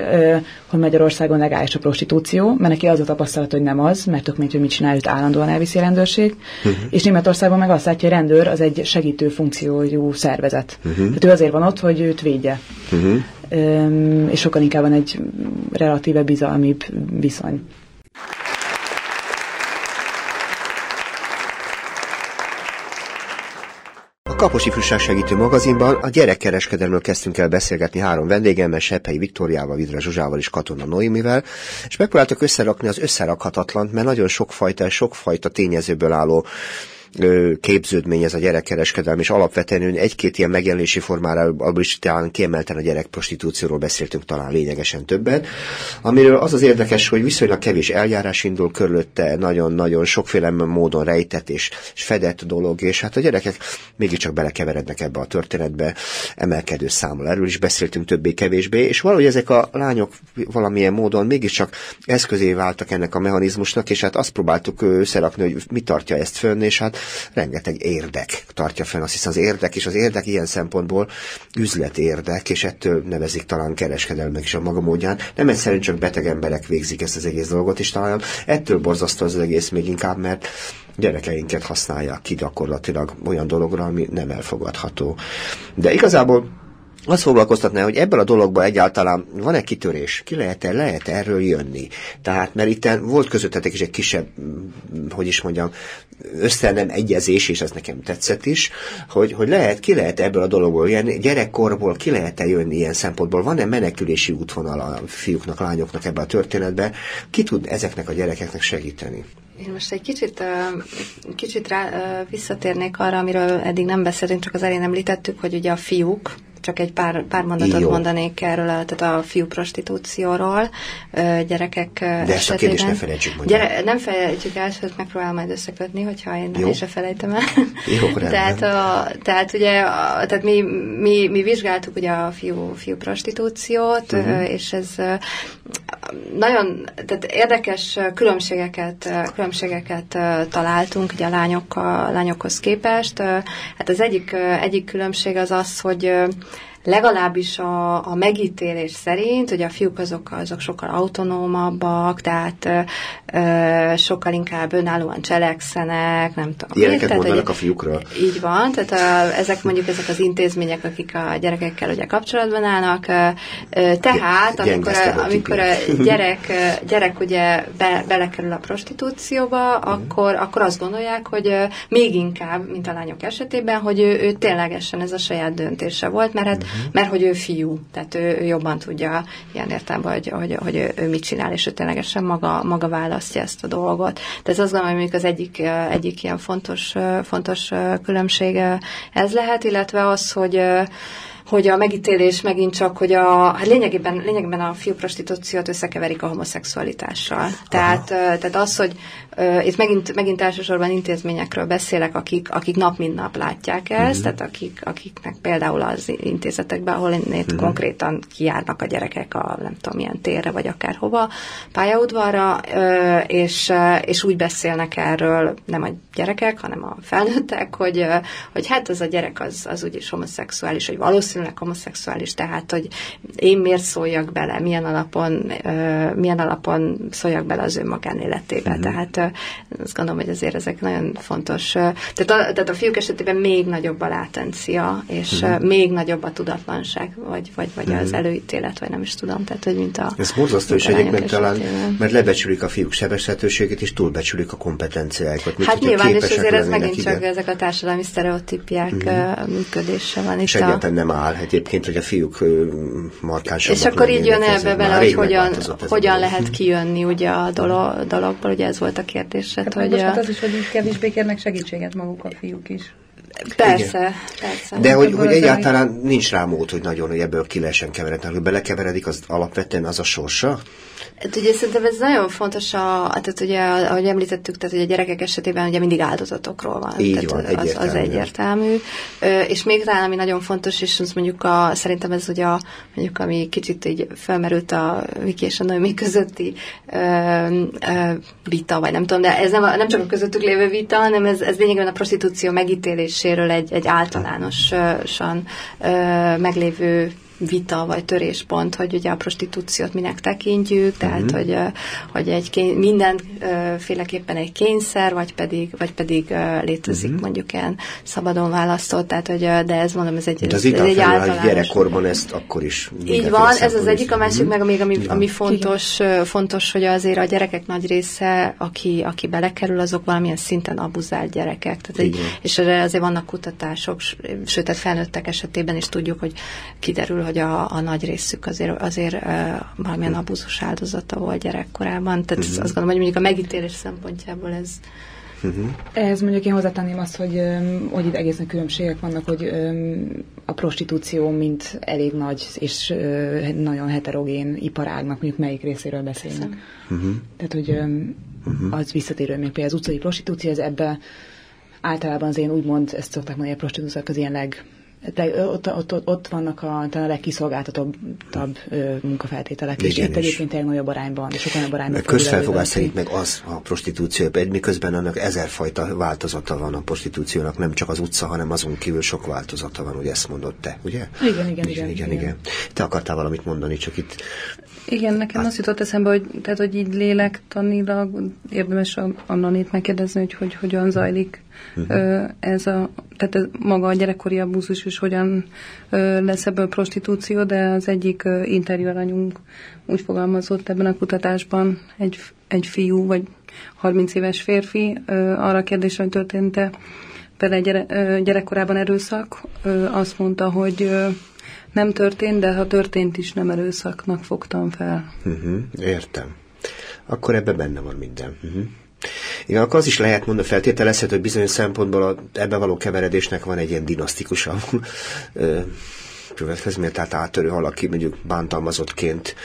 hogy Magyarországon legális a prostitúció, mert neki az a tapasztalat, hogy nem az, mert tök mindegy, hogy mit csinál, őt állandóan elviszi a rendőrség. Uh-huh. És Németországban meg azt látja, hogy rendőr az egy segítő funkciójú szervezet. Uh-huh. Tehát ő azért van ott, hogy őt védje. Uh-huh. És sokkal inkább van egy relatíve bizalmibb viszony. Kapos Ifjúság Segítő magazinban a gyerekkereskedelmről kezdtünk el beszélgetni három vendégemmel, Seppei Viktóriával, Vidra Zsuzsával és Katona Noémivel, és megpróbáltak összerakni az összerakhatatlant, mert nagyon sokfajta, sokfajta tényezőből álló képződmény ez a gyerekkereskedelem, és alapvetően egy-két ilyen megjelenési formára abból is talán kiemelten a gyerekprostitúcióról beszéltünk talán lényegesen többet, amiről az az érdekes, hogy viszonylag kevés eljárás indul körülötte, nagyon-nagyon sokféle módon rejtett és fedett dolog, és hát a gyerekek mégiscsak belekeverednek ebbe a történetbe, emelkedő számmal erről is beszéltünk többé-kevésbé, és valahogy ezek a lányok valamilyen módon mégiscsak eszközé váltak ennek a mechanizmusnak, és hát azt próbáltuk összerakni, hogy mi tartja ezt fönn, és hát rengeteg érdek tartja fenn. Azt hiszem az érdek, és az érdek ilyen szempontból üzletérdek, és ettől nevezik talán kereskedelmek is a maga módján. Nem egyszerűen csak beteg emberek végzik ezt az egész dolgot, és talán ettől borzasztó az egész még inkább, mert gyerekeinket használják ki gyakorlatilag olyan dologra, ami nem elfogadható. De igazából azt foglalkoztatná, hogy ebből a dologban egyáltalán van-e kitörés? Ki lehet-e, lehet erről jönni? Tehát, mert itt volt közöttetek is egy kisebb, mm, hogy is mondjam, össze nem egyezés, és ez nekem tetszett is, hogy, hogy lehet, ki lehet ebből a dologból jönni, gyerekkorból ki lehet-e jönni ilyen szempontból? Van-e menekülési útvonal a fiúknak, lányoknak ebbe a történetbe? Ki tud ezeknek a gyerekeknek segíteni? Én most egy kicsit, kicsit rá, visszatérnék arra, amiről eddig nem beszéltünk, csak az elén említettük, hogy ugye a fiúk, csak egy pár, pár mondatot Jó. mondanék erről, tehát a fiú prostitúcióról, gyerekek De ezt esetében. a kérdést ne felejtsük Gyere, Nem felejtsük el, hogy megpróbálom majd összekötni, hogyha én nem is felejtem el. Jó, tehát, a, tehát ugye, a, tehát mi, mi, mi vizsgáltuk ugye a fiú, fiú prostitúciót, uh-huh. és ez nagyon tehát érdekes különbségeket, különbségeket találtunk ugye a lányok, a lányokhoz képest. Hát az egyik, egyik különbség az az, hogy legalábbis a, a megítélés szerint, hogy a fiúk azok, azok sokkal autonómabbak, tehát ö, sokkal inkább önállóan cselekszenek, nem tudom. Ilyeneket tehát, mondanak a fiúkról. Így van, tehát a, ezek mondjuk ezek az intézmények, akik a gyerekekkel ugye kapcsolatban állnak, ö, tehát amikor, a, amikor a <laughs> gyerek, gyerek ugye be, belekerül a prostitúcióba, mm. akkor, akkor azt gondolják, hogy még inkább, mint a lányok esetében, hogy ő, ő ténylegesen ez a saját döntése volt, mert hát uh-huh. mert hogy ő fiú, tehát ő, ő jobban tudja ilyen értelemben, hogy, hogy, hogy ő, ő mit csinál, és ő ténylegesen maga, maga választja ezt a dolgot. Tehát azt gondolom, hogy az egyik, egyik ilyen fontos, fontos különbség ez lehet, illetve az, hogy hogy a megítélés megint csak, hogy a, hát lényegében, lényegében a fiúprostitúciót összekeverik a homoszexualitással. Tehát, tehát az, hogy itt megint, megint elsősorban intézményekről beszélek, akik, akik nap mint nap látják ezt, uh-huh. tehát akik, akiknek például az intézetekben, ahol itt uh-huh. konkrétan kijárnak a gyerekek a nem tudom milyen térre, vagy akár hova, pályaudvarra, és, és úgy beszélnek erről nem a gyerekek, hanem a felnőttek, hogy, hogy hát az a gyerek az, az úgyis homoszexuális, hogy valószínűleg valószínűleg homoszexuális, tehát hogy én miért szóljak bele, milyen alapon, milyen alapon szóljak bele az ő magánéletébe. Mm-hmm. Tehát azt gondolom, hogy azért ezek nagyon fontos. Tehát, a, tehát a fiúk esetében még nagyobb a látencia, és mm-hmm. még nagyobb a tudatlanság, vagy, vagy, vagy mm-hmm. az előítélet, vagy nem is tudom. Tehát, hogy mint a, Ez borzasztó is egyébként talán, mert lebecsülik a fiúk sebezhetőségét, és túlbecsülik a kompetenciáikat. Hát nyilván, és azért ez megint ide. csak ezek a társadalmi sztereotípiák mm-hmm. működése van. És egyáltalán nem áll egyébként, hogy a fiúk markánsabbak És akkor így jön ebbe bele, hogy hogyan, hogyan lehet kijönni ugye a dolog, dologból, ugye ez volt a kérdés. Hát, hogy most hát az is, hogy kevésbé kérnek segítséget maguk a fiúk is. Persze, Igen. persze. De hogy, hogy egyáltalán nincs rá mód, hogy nagyon, hogy ebből ki lehessen keveredni. Ha belekeveredik, az alapvetően az a sorsa? Hát ugye szerintem ez nagyon fontos, a, tehát ugye, ahogy említettük, tehát ugye a gyerekek esetében ugye mindig áldozatokról van. Így tehát van, az, egyértelmű. az egyértelmű. És még talán, ami nagyon fontos, és az mondjuk a, szerintem ez ugye a, mondjuk, ami kicsit így felmerült a Viki és a Noémi közötti ö, ö, vita, vagy nem tudom, de ez nem, nem csak a közöttük lévő vita, hanem ez, ez lényegében a prostitúció megítéléséről egy, egy általánosan meglévő vita vagy töréspont, hogy ugye a prostitúciót minek tekintjük, tehát uh-huh. hogy, hogy egy kény, mindenféleképpen egy kényszer, vagy pedig, vagy pedig létezik uh-huh. mondjuk ilyen szabadon választott, tehát hogy, de ez mondom, ez egy, de az ez, ez egy általános. gyerekkorban ezt akkor is Így van, ez az egyik, a másik, uh-huh. meg még ami, ami fontos, fontos, hogy azért a gyerekek nagy része, aki, aki belekerül, azok valamilyen szinten abuzált gyerekek. Tehát egy, és azért vannak kutatások, sőt, tehát felnőttek esetében is tudjuk, hogy kiderül, hogy a, a nagy részük azért, azért uh, valamilyen hm. abuzus áldozata volt gyerekkorában. Tehát uh-huh. azt gondolom, hogy mondjuk a megítélés szempontjából ez Uh-huh. Ehhez mondjuk én hozzátenném azt, hogy, hogy itt egészen különbségek vannak, hogy a prostitúció mint elég nagy és nagyon heterogén iparágnak mondjuk melyik részéről beszélnek. Uh-huh. Tehát, hogy uh-huh. az visszatérő még például az utcai prostitúció, ez ebbe általában az én úgymond, ezt szokták mondani, a prostitúciók az ilyen leg, de ott, ott, ott vannak a, talán a legkiszolgáltatottabb munkafeltételek, Igen, és itt egyébként egy nagyobb arányban, és sokkal nagyobb arányban. Közfelfogás szerint meg az a prostitúció, egy miközben annak ezerfajta változata van a prostitúciónak, nem csak az utca, hanem azon kívül sok változata van, ugye ezt mondott te, ugye? Igen, igen, igen. igen, igen, igen. Te akartál valamit mondani, csak itt... Igen, nekem azt jutott eszembe, hogy, tehát, hogy így lélektanilag érdemes a, a Nanét megkérdezni, hogy, hogy hogyan zajlik uh-huh. ez a, tehát ez maga a gyerekkori abúzus is hogyan lesz ebből prostitúció, de az egyik interjú alanyunk úgy fogalmazott ebben a kutatásban, egy, egy fiú, vagy 30 éves férfi, arra a kérdésre, hogy történt-e vele gyere, gyerekkorában erőszak, azt mondta, hogy nem történt, de ha történt is, nem erőszaknak fogtam fel. Uh-huh, értem. Akkor ebben benne van minden. Uh-huh. Igen, akkor az is lehet mondani, feltételezhető, hogy bizonyos szempontból a, ebbe való keveredésnek van egy ilyen dinasztikusabb következmény, tehát áttörő valaki mondjuk bántalmazottként,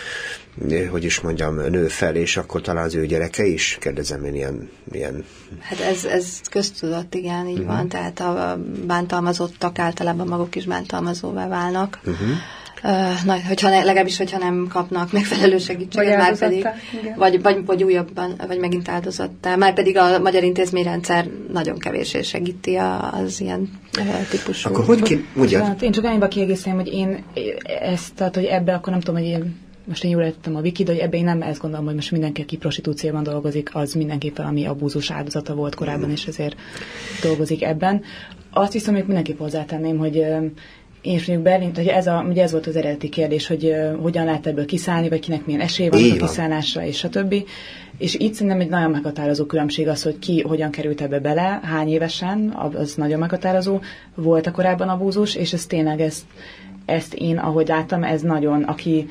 hogy is mondjam, nő fel, és akkor talán az ő gyereke is, kérdezem én ilyen... ilyen... Hát ez, ez köztudott, igen, így uh-huh. van, tehát a bántalmazottak általában maguk is bántalmazóvá válnak. Uh-huh Uh, na, hogyha ne, legalábbis, hogyha nem kapnak megfelelő segítséget, már pedig, vagy, vagy, vagy újabban, vagy megint áldozattá, már pedig a magyar intézményrendszer nagyon kevésé segíti az ilyen típusú. Akkor hogy ki, ugye? Hát én csak annyiba kiegészítem, hogy én ezt, tehát, hogy ebbe akkor nem tudom, hogy én most én jól értettem a wiki, de hogy ebben én nem ezt gondolom, hogy most mindenki, aki prostitúcióban dolgozik, az mindenképp valami abúzus áldozata volt korábban, és ezért dolgozik ebben. Azt viszont még mindenképp hozzátenném, hogy és mondjuk Berlin, hogy ez, a, ugye ez volt az eredeti kérdés, hogy uh, hogyan lehet ebből kiszállni, vagy kinek milyen esély van a kiszállásra, és többi. És itt szerintem egy nagyon meghatározó különbség az, hogy ki hogyan került ebbe bele, hány évesen, az nagyon meghatározó. Volt a korábban abúzus, és ez tényleg ezt, ezt én, ahogy láttam, ez nagyon, aki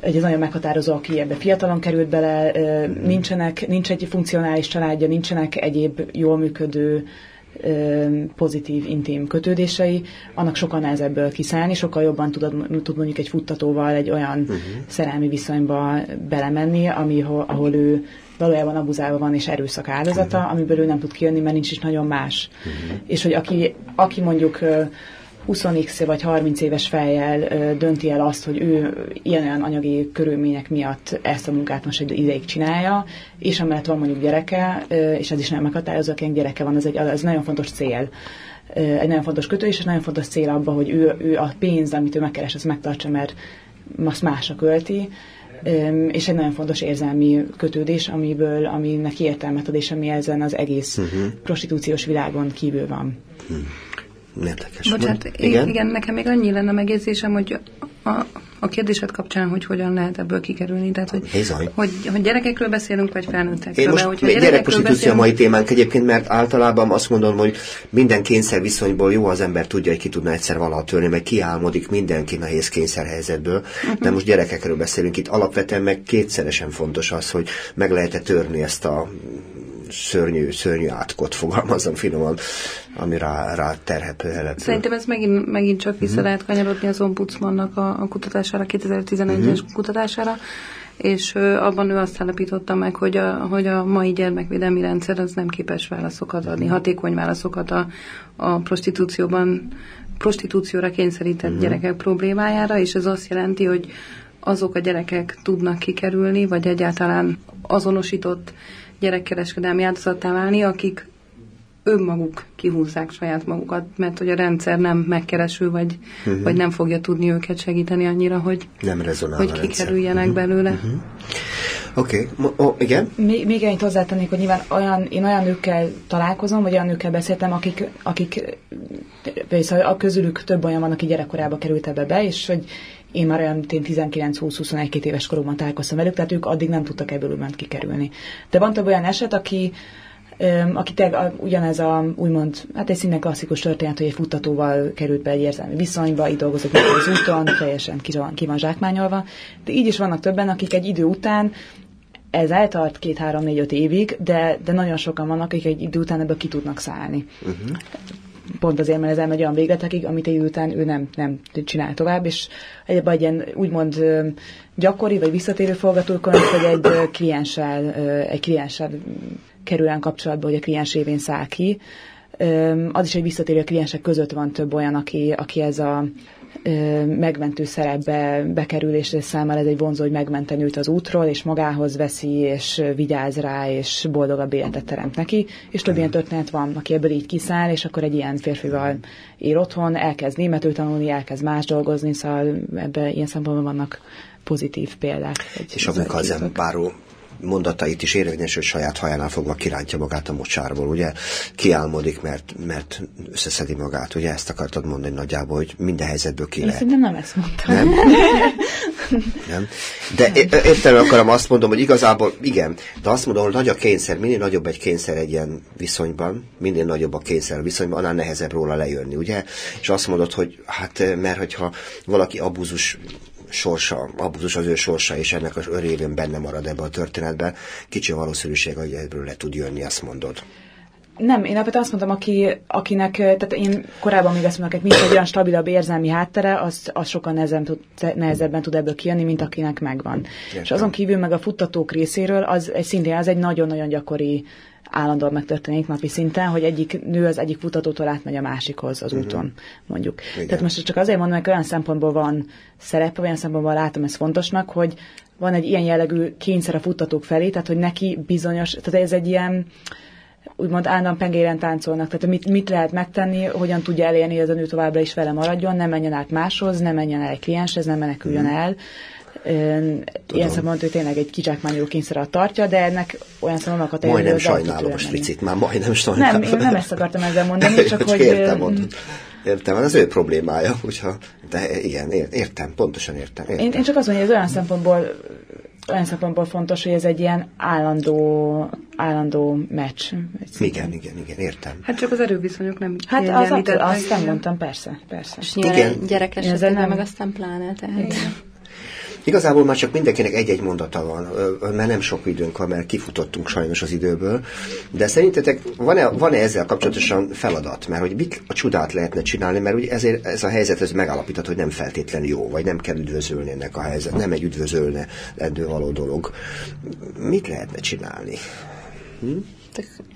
egy ez nagyon meghatározó, aki ebbe fiatalon került bele, nincsenek, nincs egy funkcionális családja, nincsenek egyéb jól működő pozitív, intim kötődései, annak sokkal nehezebb kiszállni, sokkal jobban tud, tud mondjuk egy futtatóval egy olyan uh-huh. szerelmi viszonyba belemenni, ami, ahol ő valójában abuzálva van és erőszak áldozata, uh-huh. amiből ő nem tud kijönni, mert nincs is nagyon más. Uh-huh. És hogy aki, aki mondjuk 20x vagy 30 éves fejjel dönti el azt, hogy ő ilyen-olyan anyagi körülmények miatt ezt a munkát most egy ideig csinálja, és amellett van mondjuk gyereke, és ez is nem meghatározó, akinek gyereke van, az egy, az nagyon fontos cél egy nagyon fontos kötő, és nagyon fontos cél abban, hogy ő, ő a pénz, amit ő megkeres, azt megtartsa, mert azt másra költi, és egy nagyon fontos érzelmi kötődés, amiből, aminek értelmet ad, és ami ezen az egész uh-huh. prostitúciós világon kívül van. Uh-huh. Érdekes. Bocsánat, igen? igen, nekem még annyi lenne megjegyzésem, hogy a, a kérdésed kapcsán, hogy hogyan lehet ebből kikerülni. Tehát, hogy, hogy, hogy gyerekekről beszélünk, vagy felnőttekről. Én most hogy gyerekprostitúció beszélünk... a mai témánk egyébként, mert általában azt mondom, hogy minden kényszer viszonyból jó az ember tudja, hogy ki tudna egyszer valaha törni, meg kiálmodik mindenki nehéz kényszerhelyzetből. Uh-huh. De most gyerekekről beszélünk itt. Alapvetően meg kétszeresen fontos az, hogy meg lehet-e törni ezt a szörnyű, szörnyű átkot fogalmazom finoman, ami rá, rá terhet. Szerintem ez megint, megint csak vissza uh-huh. lehet kanyarodni az ombudsmannak a, a kutatására, 2011-es uh-huh. Mhm. kutatására, és abban ő azt állapította meg, hogy a, hogy a mai gyermekvédelmi rendszer az nem képes válaszokat adni, hatékony válaszokat a, a prostitúcióban, prostitúcióra kényszerített uh-huh. gyerekek problémájára, és ez azt jelenti, hogy azok a gyerekek tudnak kikerülni, vagy egyáltalán azonosított gyerekkereskedelmi áldozattá válni, akik önmaguk kihúzzák saját magukat, mert hogy a rendszer nem megkereső, vagy, uh-huh. vagy nem fogja tudni őket segíteni annyira, hogy, nem hogy kikerüljenek uh-huh. belőle. Uh-huh. Oké, okay. oh, igen? Még, még ennyit hozzátennék, hogy nyilván olyan, én olyan nőkkel találkozom, vagy olyan nőkkel beszéltem, akik, akik persze a közülük több olyan van, aki gyerekkorába került ebbe be, és hogy én már olyan 19-20-21 éves koromban találkoztam velük, tehát ők addig nem tudtak ebből úgymond kikerülni. De van több olyan eset, aki aki te, ugyanez a úgymond, hát egy színen klasszikus történet, hogy egy futtatóval került be egy érzelmi viszonyba, így dolgozott az úton, teljesen ki van, ki van zsákmányolva. De így is vannak többen, akik egy idő után ez eltart két-három-négy-öt évig, de, de nagyon sokan vannak, akik egy idő után ebből ki tudnak szállni. Uh-huh. Pont azért, mert ez elmegy olyan végletekig, amit egy után ő nem, nem csinál tovább, és egyébként egy ilyen úgymond gyakori vagy visszatérő forgatókönyv, hogy egy klienssel, egy klienssel kerül kapcsolatba, hogy a kliens évén száll ki. Az is egy visszatérő kliensek között van több olyan, aki, aki ez a megmentő szerepbe bekerül, és számára ez egy vonzó, hogy megmenteni őt az útról, és magához veszi, és vigyáz rá, és boldogabb életet teremt neki. És több ilyen történet van, aki ebből így kiszáll, és akkor egy ilyen férfival él otthon, elkezd németül tanulni, elkezd más dolgozni, szóval ebben ilyen szempontból vannak pozitív példák. És amikor az báró mondatait is érvényesül, hogy saját hajánál fogva kirántja magát a mocsárból, ugye? Kiálmodik, mert, mert összeszedi magát, ugye? Ezt akartad mondani nagyjából, hogy minden helyzetből ki lehet. Én nem ezt mondtam. Nem? <laughs> nem? De értem akarom azt mondom, hogy igazából igen, de azt mondom, hogy nagy a kényszer, minél nagyobb egy kényszer egy ilyen viszonyban, minél nagyobb a kényszer a viszonyban, annál nehezebb róla lejönni, ugye? És azt mondod, hogy hát, mert hogyha valaki abúzus sorsa, abuzus az ő sorsa, és ennek az örében benne marad ebbe a történetben, kicsi valószínűség, hogy ebből le tud jönni, azt mondod. Nem, én alapvetően azt mondtam, aki, akinek, tehát én korábban még azt mondom, hogy mint egy olyan stabilabb érzelmi háttere, az, az sokkal nehezebben tud, nehezebben tud ebből kijönni, mint akinek megvan. Értem. És azon kívül meg a futtatók részéről, az egy szintén az egy nagyon-nagyon gyakori állandóan megtörténik napi szinten, hogy egyik nő az egyik kutatótól átmegy a másikhoz az uh-huh. úton, mondjuk. Igen. Tehát most csak azért mondom, hogy olyan szempontból van szerepe, olyan szempontból látom ezt fontosnak, hogy van egy ilyen jellegű kényszer a futtatók felé, tehát hogy neki bizonyos, tehát ez egy ilyen, úgymond állandóan pengéren táncolnak, tehát mit, mit lehet megtenni, hogyan tudja elérni, hogy az a nő továbbra is vele maradjon, nem menjen át máshoz, nem menjen el egy klienshez, nem meneküljön uh-huh. el, Ilyen szempontból hogy tényleg egy kizsákmányoló kényszer tartja, de ennek olyan szempontból a Majdnem sajnálom a stricit, már majdnem sajnálom. Nem, én nem ezt akartam ezzel mondani, csak hogy... Értem, mondod. Értem, az ő problémája, hogyha, de igen, értem, pontosan értem. értem. Én, én csak azt mondom, hogy ez olyan szempontból olyan szempontból fontos, hogy ez egy ilyen állandó, állandó meccs. Igen, igen, igen, értem. Hát csak az erőviszonyok nem Hát az, az, azt nem mondtam, persze, persze. És nyilván gyerek esetében nem... meg aztán pláne, tehát... Igen. Igazából már csak mindenkinek egy-egy mondata van, mert nem sok időnk van, mert kifutottunk sajnos az időből, de szerintetek van-e, van-e ezzel kapcsolatosan feladat? Mert hogy mit a csodát lehetne csinálni, mert ugye ezért ez a helyzet ez megállapíthat, hogy nem feltétlenül jó, vagy nem kell üdvözölni ennek a helyzet, nem egy üdvözölne lendő való dolog. Mit lehetne csinálni? Hm?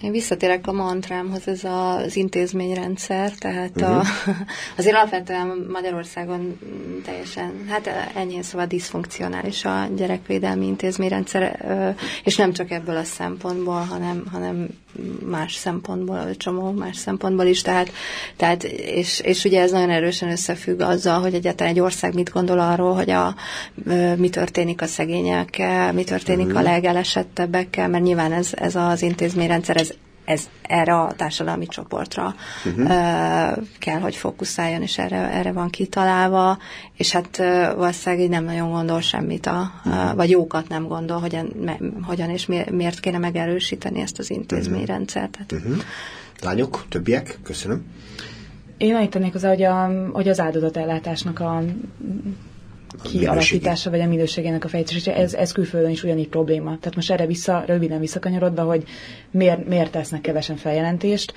Én visszatérek a mantrámhoz, ez az intézményrendszer, tehát uh-huh. a, mhm. <laughs> azért alapvetően Magyarországon teljesen, hát ennyi szóval diszfunkcionális a gyerekvédelmi intézményrendszer, és nem csak ebből a szempontból, hanem, hanem más szempontból, csomó más szempontból is, tehát, tehát és, és ugye ez nagyon erősen összefügg azzal, hogy egyáltalán egy ország mit gondol arról, hogy a, mi történik a szegényekkel, mi történik a mhm. legelesettebbekkel, mert nyilván ez, ez az intézményrendszer, ez ez erre a társadalmi csoportra uh-huh. kell, hogy fókuszáljon, és erre, erre van kitalálva, és hát valószínűleg nem nagyon gondol semmit, a, uh-huh. vagy jókat nem gondol, hogyan, hogyan és miért kéne megerősíteni ezt az intézményrendszert. Uh-huh. Lányok, többiek, köszönöm. Én annyit tennék hozzá, hogy, a, hogy az áldozatellátásnak a kialakítása, vagy a minőségének a fejlesztése, ez, ez külföldön is ugyanígy probléma. Tehát most erre vissza, röviden visszakanyarodva, hogy miért, miért tesznek kevesen feljelentést,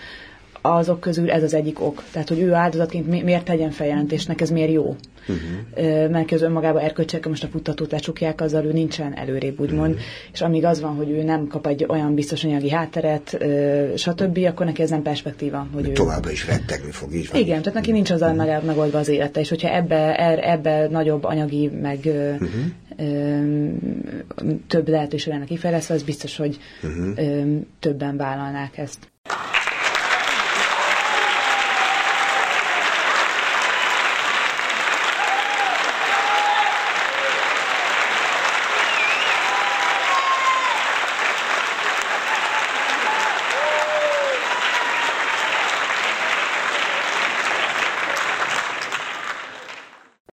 azok közül ez az egyik ok. Tehát, hogy ő áldozatként miért tegyen feljelentésnek, ez miért jó. Uh-huh. Mert az önmagában erkölcsek, most a futtatót lecsukják, azzal ő nincsen előrébb, úgymond. Uh-huh. És amíg az van, hogy ő nem kap egy olyan biztos anyagi hátteret, stb., akkor neki ez nem perspektíva. Hogy ő... Továbbra is rettegni fog, így van. Igen, tehát neki nincs azzal uh-huh. megoldva az élete, és hogyha ebbe, er, ebbe nagyobb anyagi, meg uh-huh. ö, több lehetőség lenne kifejlesztve, az biztos, hogy uh-huh. ö, többen vállalnák ezt.